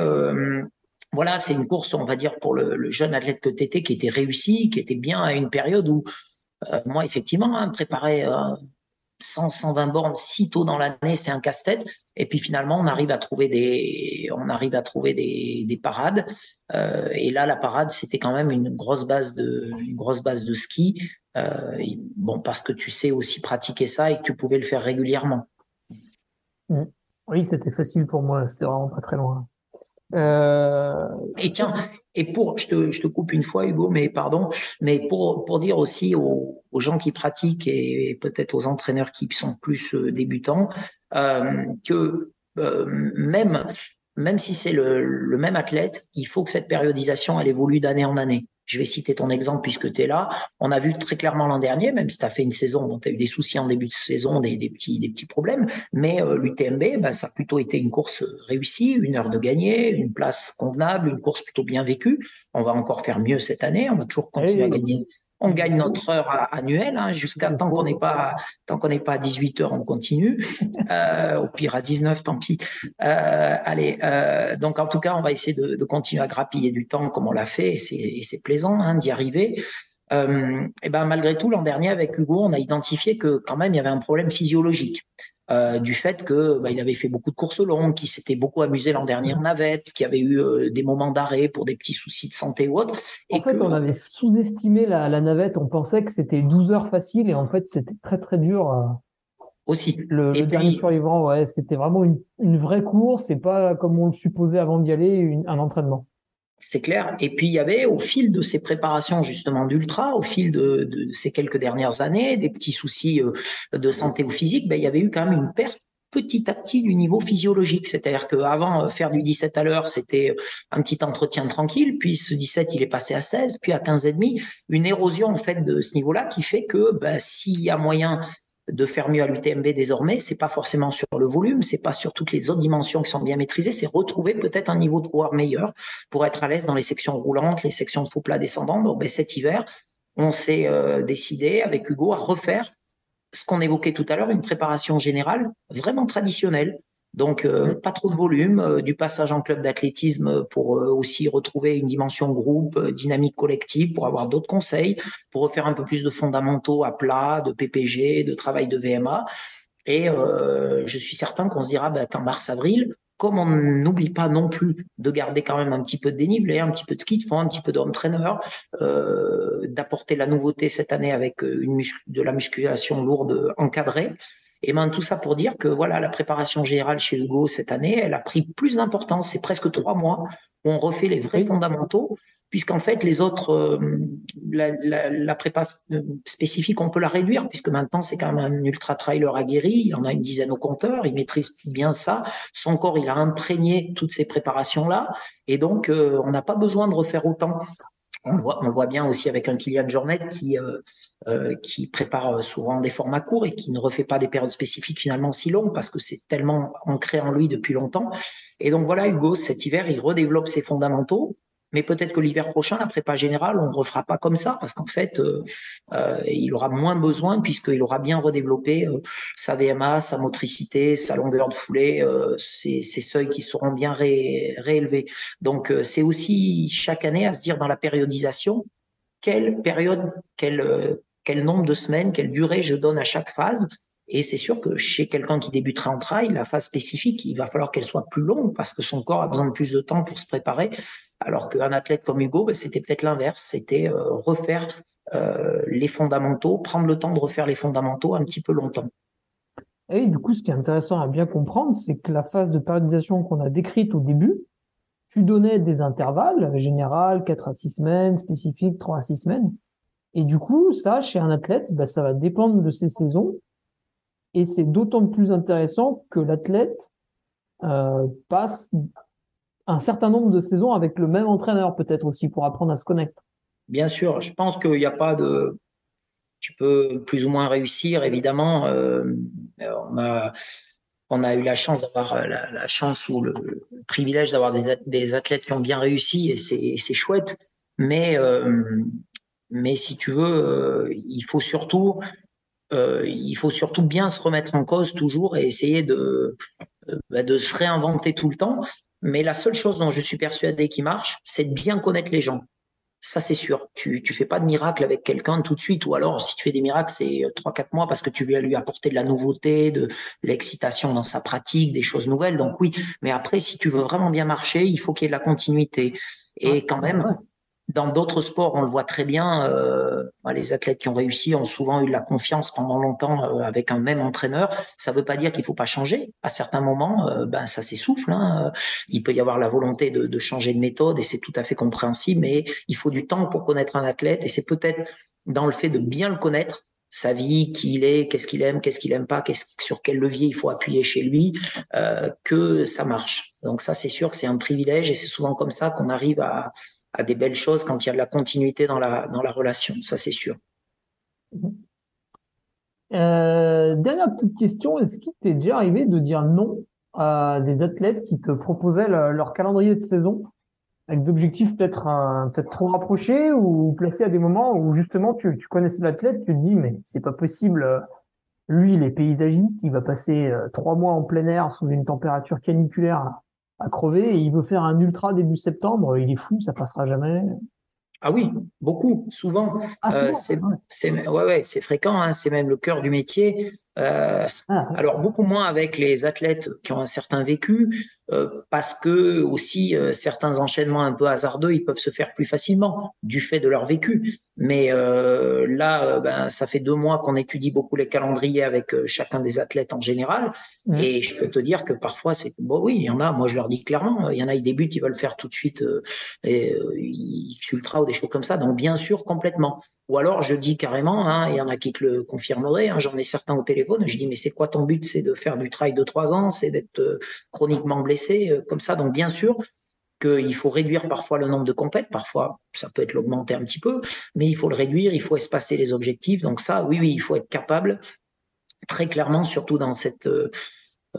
A: voilà, c'est une course, on va dire, pour le, jeune athlète que tu étais, qui était réussi, qui était bien à une période où, euh, moi, effectivement, hein, préparer 100, 120 bornes si tôt dans l'année, c'est un casse-tête. Et puis finalement, on arrive à trouver des, on arrive à trouver des, des parades. Euh, et là, la parade, c'était quand même une grosse base de, une grosse base de ski. Euh, bon, parce que tu sais aussi pratiquer ça et que tu pouvais le faire régulièrement.
B: Mmh. Oui, c'était facile pour moi. C'était vraiment pas très loin. Euh...
A: Et tiens, et pour, je te, coupe une fois, Hugo, mais pardon, mais pour, pour dire aussi aux, gens qui pratiquent et, peut-être aux entraîneurs qui sont plus euh, débutants, euh, que même, même si c'est le, le, même athlète, il faut que cette périodisation, elle évolue d'année en année. Je vais citer ton exemple puisque tu es là. On a vu très clairement l'an dernier, même si tu as fait une saison dont tu as eu des soucis en début de saison, des, des petits, des petits problèmes, mais euh, l'UTMB, ben, ça a plutôt été une course réussie, une heure de gagner, une place convenable, une course plutôt bien vécue. On va encore faire mieux cette année, on va toujours continuer à gagner on gagne notre heure annuelle hein, jusqu'à tant qu'on n'est pas tant qu'on n'est pas à 18 heures, on continue. Euh, au pire à 19, tant pis. Euh, allez, euh, donc en tout cas, on va essayer de, de, continuer à grappiller du temps comme on l'a fait, et c'est plaisant hein, d'y arriver. Euh, et ben malgré tout, l'an dernier avec Hugo, on a identifié que quand même il y avait un problème physiologique. Euh, du fait que bah, il avait fait beaucoup de courses longues, qu'il s'était beaucoup amusé l'an dernier en navette, qu'il avait eu euh, des moments d'arrêt pour des petits soucis de santé ou autre.
B: En fait, on avait sous-estimé la, la, navette. On pensait que c'était 12 heures faciles et en fait, c'était très très dur. Euh...
A: Aussi.
B: Le, le dernier survivant, ouais, c'était vraiment une, une, vraie course. C'est pas comme on le supposait avant d'y aller, une, un entraînement.
A: C'est clair. Et puis il y avait au fil de ces préparations justement d'ultra, au fil de, ces quelques dernières années, des petits soucis euh, de santé ou physique, ben, il y avait eu quand même une perte petit à petit du niveau physiologique. C'est-à-dire qu'avant, euh, faire du 17 à l'heure, c'était euh, un petit entretien tranquille, puis ce 17, il est passé à 16, puis à 15 et demi. Une érosion, en fait, de ce niveau-là qui fait que ben, s'il y a moyen de faire mieux à l'UTMB désormais, c'est pas forcément sur le volume, c'est pas sur toutes les autres dimensions qui sont bien maîtrisées, c'est retrouver peut-être un niveau de coureur meilleur pour être à l'aise dans les sections roulantes, les sections de faux plat descendants. Donc ben, cet hiver, on s'est euh, décidé avec Hugo à refaire ce qu'on évoquait tout à l'heure, une préparation générale vraiment traditionnelle, donc, euh, pas trop de volume, euh, du passage en club d'athlétisme pour euh, aussi retrouver une dimension groupe, euh, dynamique collective, pour avoir d'autres conseils, pour refaire un peu plus de fondamentaux à plat, de PPG, de travail de VMA. Et je suis certain qu'on se dira bah, qu'en mars-avril, comme on n'oublie pas non plus de garder quand même un petit peu de dénivelé, un petit peu de ski de fond, un petit peu trainer, euh, d'apporter la nouveauté cette année avec une de la musculation lourde encadrée, et ben tout ça pour dire que voilà, la préparation générale chez Hugo cette année, elle a pris plus d'importance. C'est presque trois mois où on refait les vrais fondamentaux, puisqu'en fait les autres, euh, la, la, la, prépa euh, spécifique, on peut la réduire, puisque maintenant c'est quand même un ultra trailer aguerri, il en a une dizaine au compteur, il maîtrise bien ça. Son corps, il a imprégné toutes ces préparations là, et donc euh, on n'a pas besoin de refaire autant. On voit, on voit bien aussi avec un Kylian Jornet qui, euh, euh, qui prépare souvent des formats courts et qui ne refait pas des périodes spécifiques finalement si longues parce que c'est tellement ancré en lui depuis longtemps. Et donc voilà, Hugo, cet hiver, il redéveloppe ses fondamentaux. Mais peut-être que l'hiver prochain, la prépa générale, on ne refera pas comme ça parce qu'en fait, euh, euh, il aura moins besoin puisqu'il aura bien redéveloppé euh, sa VMA, sa motricité, sa longueur de foulée, ses, seuils qui seront bien ré, réélevés. Donc, c'est aussi chaque année à se dire dans la périodisation quelle période, quel nombre de semaines, quelle durée je donne à chaque phase et c'est sûr que chez quelqu'un qui débuterait en trail, la phase spécifique, il va falloir qu'elle soit plus longue parce que son corps a besoin de plus de temps pour se préparer. Alors qu'un athlète comme Hugo, ben, c'était peut-être l'inverse, c'était euh, refaire euh, les fondamentaux, prendre le temps de refaire les fondamentaux un petit peu longtemps.
B: Et du coup, ce qui est intéressant à bien comprendre, c'est que la phase de périodisation qu'on a décrite au début, tu donnais des intervalles, général, 4 à 6 semaines, spécifique, 3 à 6 semaines. Et du coup, ça, chez un athlète, ben, ça va dépendre de ses saisons et c'est d'autant plus intéressant que l'athlète euh, passe un certain nombre de saisons avec le même entraîneur, peut-être aussi, pour apprendre à se connecter.
A: Bien sûr, je pense qu'il n'y a pas de. Tu peux plus ou moins réussir, évidemment. Euh, on, a, on a eu la chance d'avoir la, la, chance ou le, privilège d'avoir des, des, athlètes qui ont bien réussi et c'est chouette. Mais, euh, mais si tu veux, euh, il faut surtout euh, il faut surtout bien se remettre en cause toujours et essayer de, euh, bah, de se réinventer tout le temps. Mais la seule chose dont je suis persuadé qui marche, c'est de bien connaître les gens. Ça, c'est sûr. Tu ne fais pas de miracle avec quelqu'un tout de suite. Ou alors, si tu fais des miracles, c'est trois, quatre mois parce que tu veux lui apporter de la nouveauté, de l'excitation dans sa pratique, des choses nouvelles. Donc oui, mais après, si tu veux vraiment bien marcher, il faut qu'il y ait de la continuité. Et quand même, dans d'autres sports, on le voit très bien. Euh, les athlètes qui ont réussi ont souvent eu de la confiance pendant longtemps euh, avec un même entraîneur. Ça ne veut pas dire qu'il faut pas changer. À certains moments, euh, ben ça s'essouffle. Hein. Il peut y avoir la volonté de, de changer de méthode et c'est tout à fait compréhensible. Mais il faut du temps pour connaître un athlète et c'est peut-être dans le fait de bien le connaître sa vie, qui il est, qu'est-ce qu'il aime, qu'est-ce qu'il aime pas, sur quel levier il faut appuyer chez lui, euh, que ça marche. Donc ça, c'est sûr c'est un privilège et c'est souvent comme ça qu'on arrive à, à des belles choses quand il y a de la continuité dans la, dans la relation, ça c'est sûr.
B: Euh, dernière petite question, est-ce qu'il t'est déjà arrivé de dire non à des athlètes qui te proposaient leur calendrier de saison avec des objectifs peut-être peut-être trop rapprochés ou placés à des moments où justement tu, tu connaissais l'athlète, tu te dis mais c'est pas possible, lui il est paysagiste, il va passer euh, trois mois en plein air sous une température caniculaire à crever et il veut faire un ultra début septembre, il est fou, ça passera jamais.
A: Ah oui, beaucoup, souvent. Ah, euh, c'est ouais. ouais, c'est fréquent, hein, c'est même le cœur du métier. Euh, ah, alors beaucoup moins avec les athlètes qui ont un certain vécu, euh, parce que aussi euh, certains enchaînements un peu hasardeux, ils peuvent se faire plus facilement du fait de leur vécu. Mais là, ben, ça fait deux mois qu'on étudie beaucoup les calendriers avec chacun des athlètes en général, mmh. et je peux te dire que parfois c'est bon, oui, il y en a. Moi, je leur dis clairement, il y en a, ils débutent, ils veulent faire tout de suite et, ultra ou des choses comme ça. Donc bien sûr, complètement. Ou alors je dis carrément, hein, il y en a qui te le confirmeraient. Hein, J'en ai certains au téléphone. Je dis mais c'est quoi ton but? C'est de faire du trail de trois ans C'est d'être chroniquement blessé euh, comme ça. Donc bien sûr qu'il faut réduire parfois le nombre de compètes, parfois ça peut être l'augmenter un petit peu, mais il faut le réduire, il faut espacer les objectifs. Donc ça, oui, oui, il faut être capable très clairement, surtout dans cette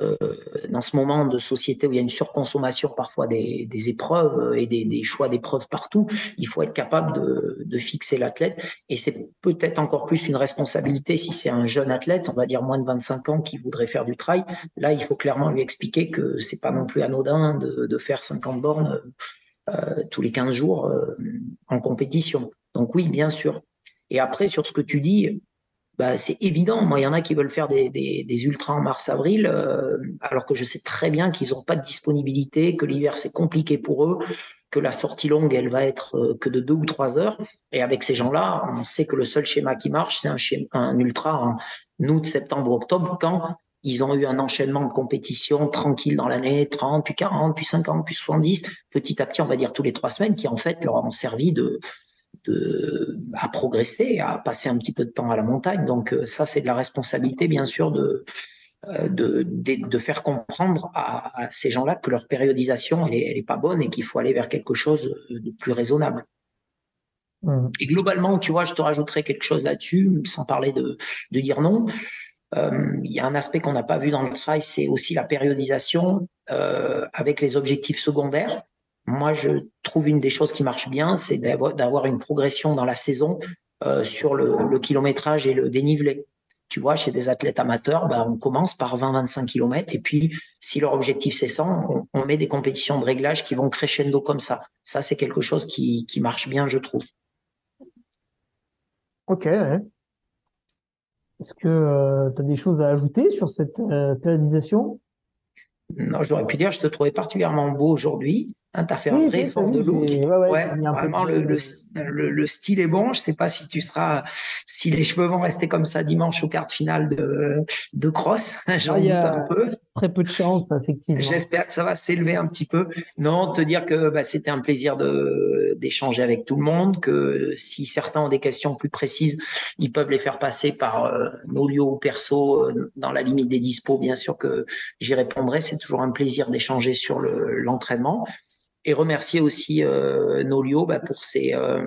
A: euh, euh, dans ce moment de société où il y a une surconsommation parfois des, épreuves et des, choix d'épreuves partout, il faut être capable de, fixer l'athlète. Et c'est peut-être encore plus une responsabilité si c'est un jeune athlète, on va dire moins de 25 ans, qui voudrait faire du trail. Là, il faut clairement lui expliquer que c'est pas non plus anodin de, faire 50 bornes euh, tous les 15 jours euh, en compétition. Donc oui, bien sûr. Et après, sur ce que tu dis, bah, c'est évident. Moi, il y en a qui veulent faire des, des, ultras en mars-avril, euh, alors que je sais très bien qu'ils n'ont pas de disponibilité, que l'hiver c'est compliqué pour eux, que la sortie longue elle va être euh, que de deux ou trois heures. Et avec ces gens-là, on sait que le seul schéma qui marche, c'est un, un ultra en août, septembre, octobre, quand ils ont eu un enchaînement de compétition tranquille dans l'année, 30, puis 40, puis 50, puis 70, petit à petit, on va dire tous les trois semaines, qui en fait leur ont servi de, de, à progresser, à passer un petit peu de temps à la montagne. Donc euh, ça, c'est de la responsabilité, bien sûr, de, euh, de, de, faire comprendre à, ces gens-là que leur périodisation, elle est, pas bonne et qu'il faut aller vers quelque chose de plus raisonnable. Mmh. Et globalement, tu vois, je te rajouterai quelque chose là-dessus, sans parler de, de dire non. Euh, il y a un aspect qu'on n'a pas vu dans le trail, c'est aussi la périodisation euh, avec les objectifs secondaires. Moi, je trouve une des choses qui marche bien, c'est d'avoir une progression dans la saison euh, sur le, kilométrage et le dénivelé. Tu vois, chez des athlètes amateurs, bah, on commence par 20-25 km et puis si leur objectif c'est 100, on, met des compétitions de réglage qui vont crescendo comme ça. Ça, c'est quelque chose qui, qui, marche bien, je trouve.
B: Ok. Est-ce que euh, tu as des choses à ajouter sur cette euh, périodisation
A: Non, j'aurais pu dire, je te trouvais particulièrement beau aujourd'hui. Hein, tu as fait un vrai effort de look. Ouais, vraiment, le, le, le, style est bon. Je sais pas si tu seras, si les cheveux vont rester comme ça dimanche au quart de finale de, de cross. J'en doute un peu.
B: Très peu de chance, effectivement.
A: J'espère que ça va s'élever un petit peu. Non, te dire que bah, c'était un plaisir d'échanger avec tout le monde, que si certains ont des questions plus précises, ils peuvent les faire passer par euh, nos lieux ou perso euh, dans la limite des dispos. Bien sûr que j'y répondrai. C'est toujours un plaisir d'échanger sur l'entraînement et remercier aussi euh, Nolio bah, pour ces, euh,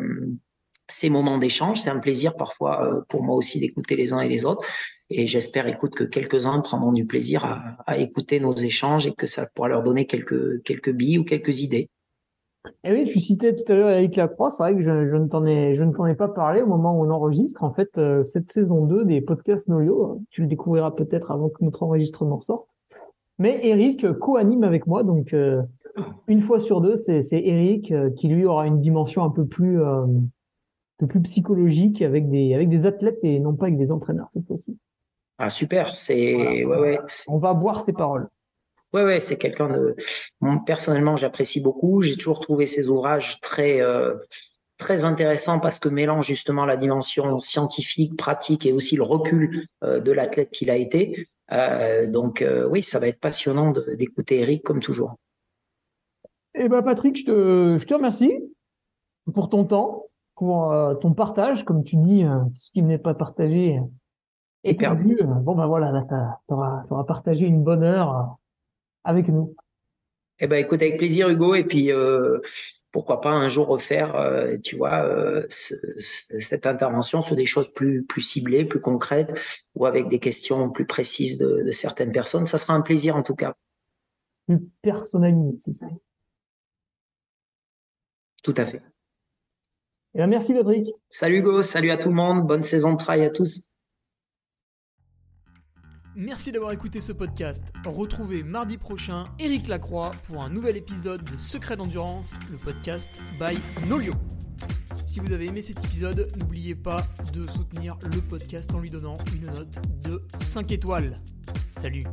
A: ces moments d'échange. C'est un plaisir parfois euh, pour moi aussi d'écouter les uns et les autres. Et j'espère, écoute, que quelques-uns prendront du plaisir à, à, écouter nos échanges et que ça pourra leur donner quelques, quelques billes ou quelques idées.
B: Et oui, tu citais tout à l'heure avec la croix, c'est vrai que je, je ne t'en ai, je ne t'en ai pas parlé au moment où on enregistre. En fait, euh, cette saison 2 des podcasts Nolio, tu le découvriras peut-être avant que notre enregistrement sorte. Mais Eric co-anime avec moi, donc une fois sur deux, c'est Eric qui lui aura une dimension un peu plus, un peu plus psychologique avec des, avec des athlètes et non pas avec des entraîneurs cette fois-ci.
A: Ah super, c'est ouais, ouais,
B: on va boire ses paroles.
A: Ouais, ouais, c'est quelqu'un de. personnellement, j'apprécie beaucoup. J'ai toujours trouvé ses ouvrages très, euh, très intéressants parce que mélange justement la dimension scientifique, pratique et aussi le recul euh, de l'athlète qu'il a été. Euh, donc, oui, ça va être passionnant d'écouter Eric comme toujours.
B: Eh ben, Patrick, je te, je te remercie pour ton temps, pour ton partage. Comme tu dis, ce qui n'est pas partagé est perdu. Bon, ben voilà, là, tu auras, auras partagé une bonne heure avec nous.
A: Eh ben, écoute, avec plaisir, Hugo. Et puis, euh, pourquoi pas un jour refaire, euh, tu vois, euh, cette intervention sur des choses plus, plus ciblées, plus concrètes, ou avec des questions plus précises de, certaines personnes. Ça sera un plaisir, en tout cas.
B: Plus personnalisé, c'est ça.
A: Tout à fait.
B: Eh ben, merci, Patrick.
A: Salut, Hugo. Salut à tout le monde. Bonne saison de travail à tous.
C: Merci d'avoir écouté ce podcast. Retrouvez mardi prochain Eric Lacroix pour un nouvel épisode de Secret d'endurance, le podcast by Nolio. Si vous avez aimé cet épisode, n'oubliez pas de soutenir le podcast en lui donnant une note de 5 étoiles. Salut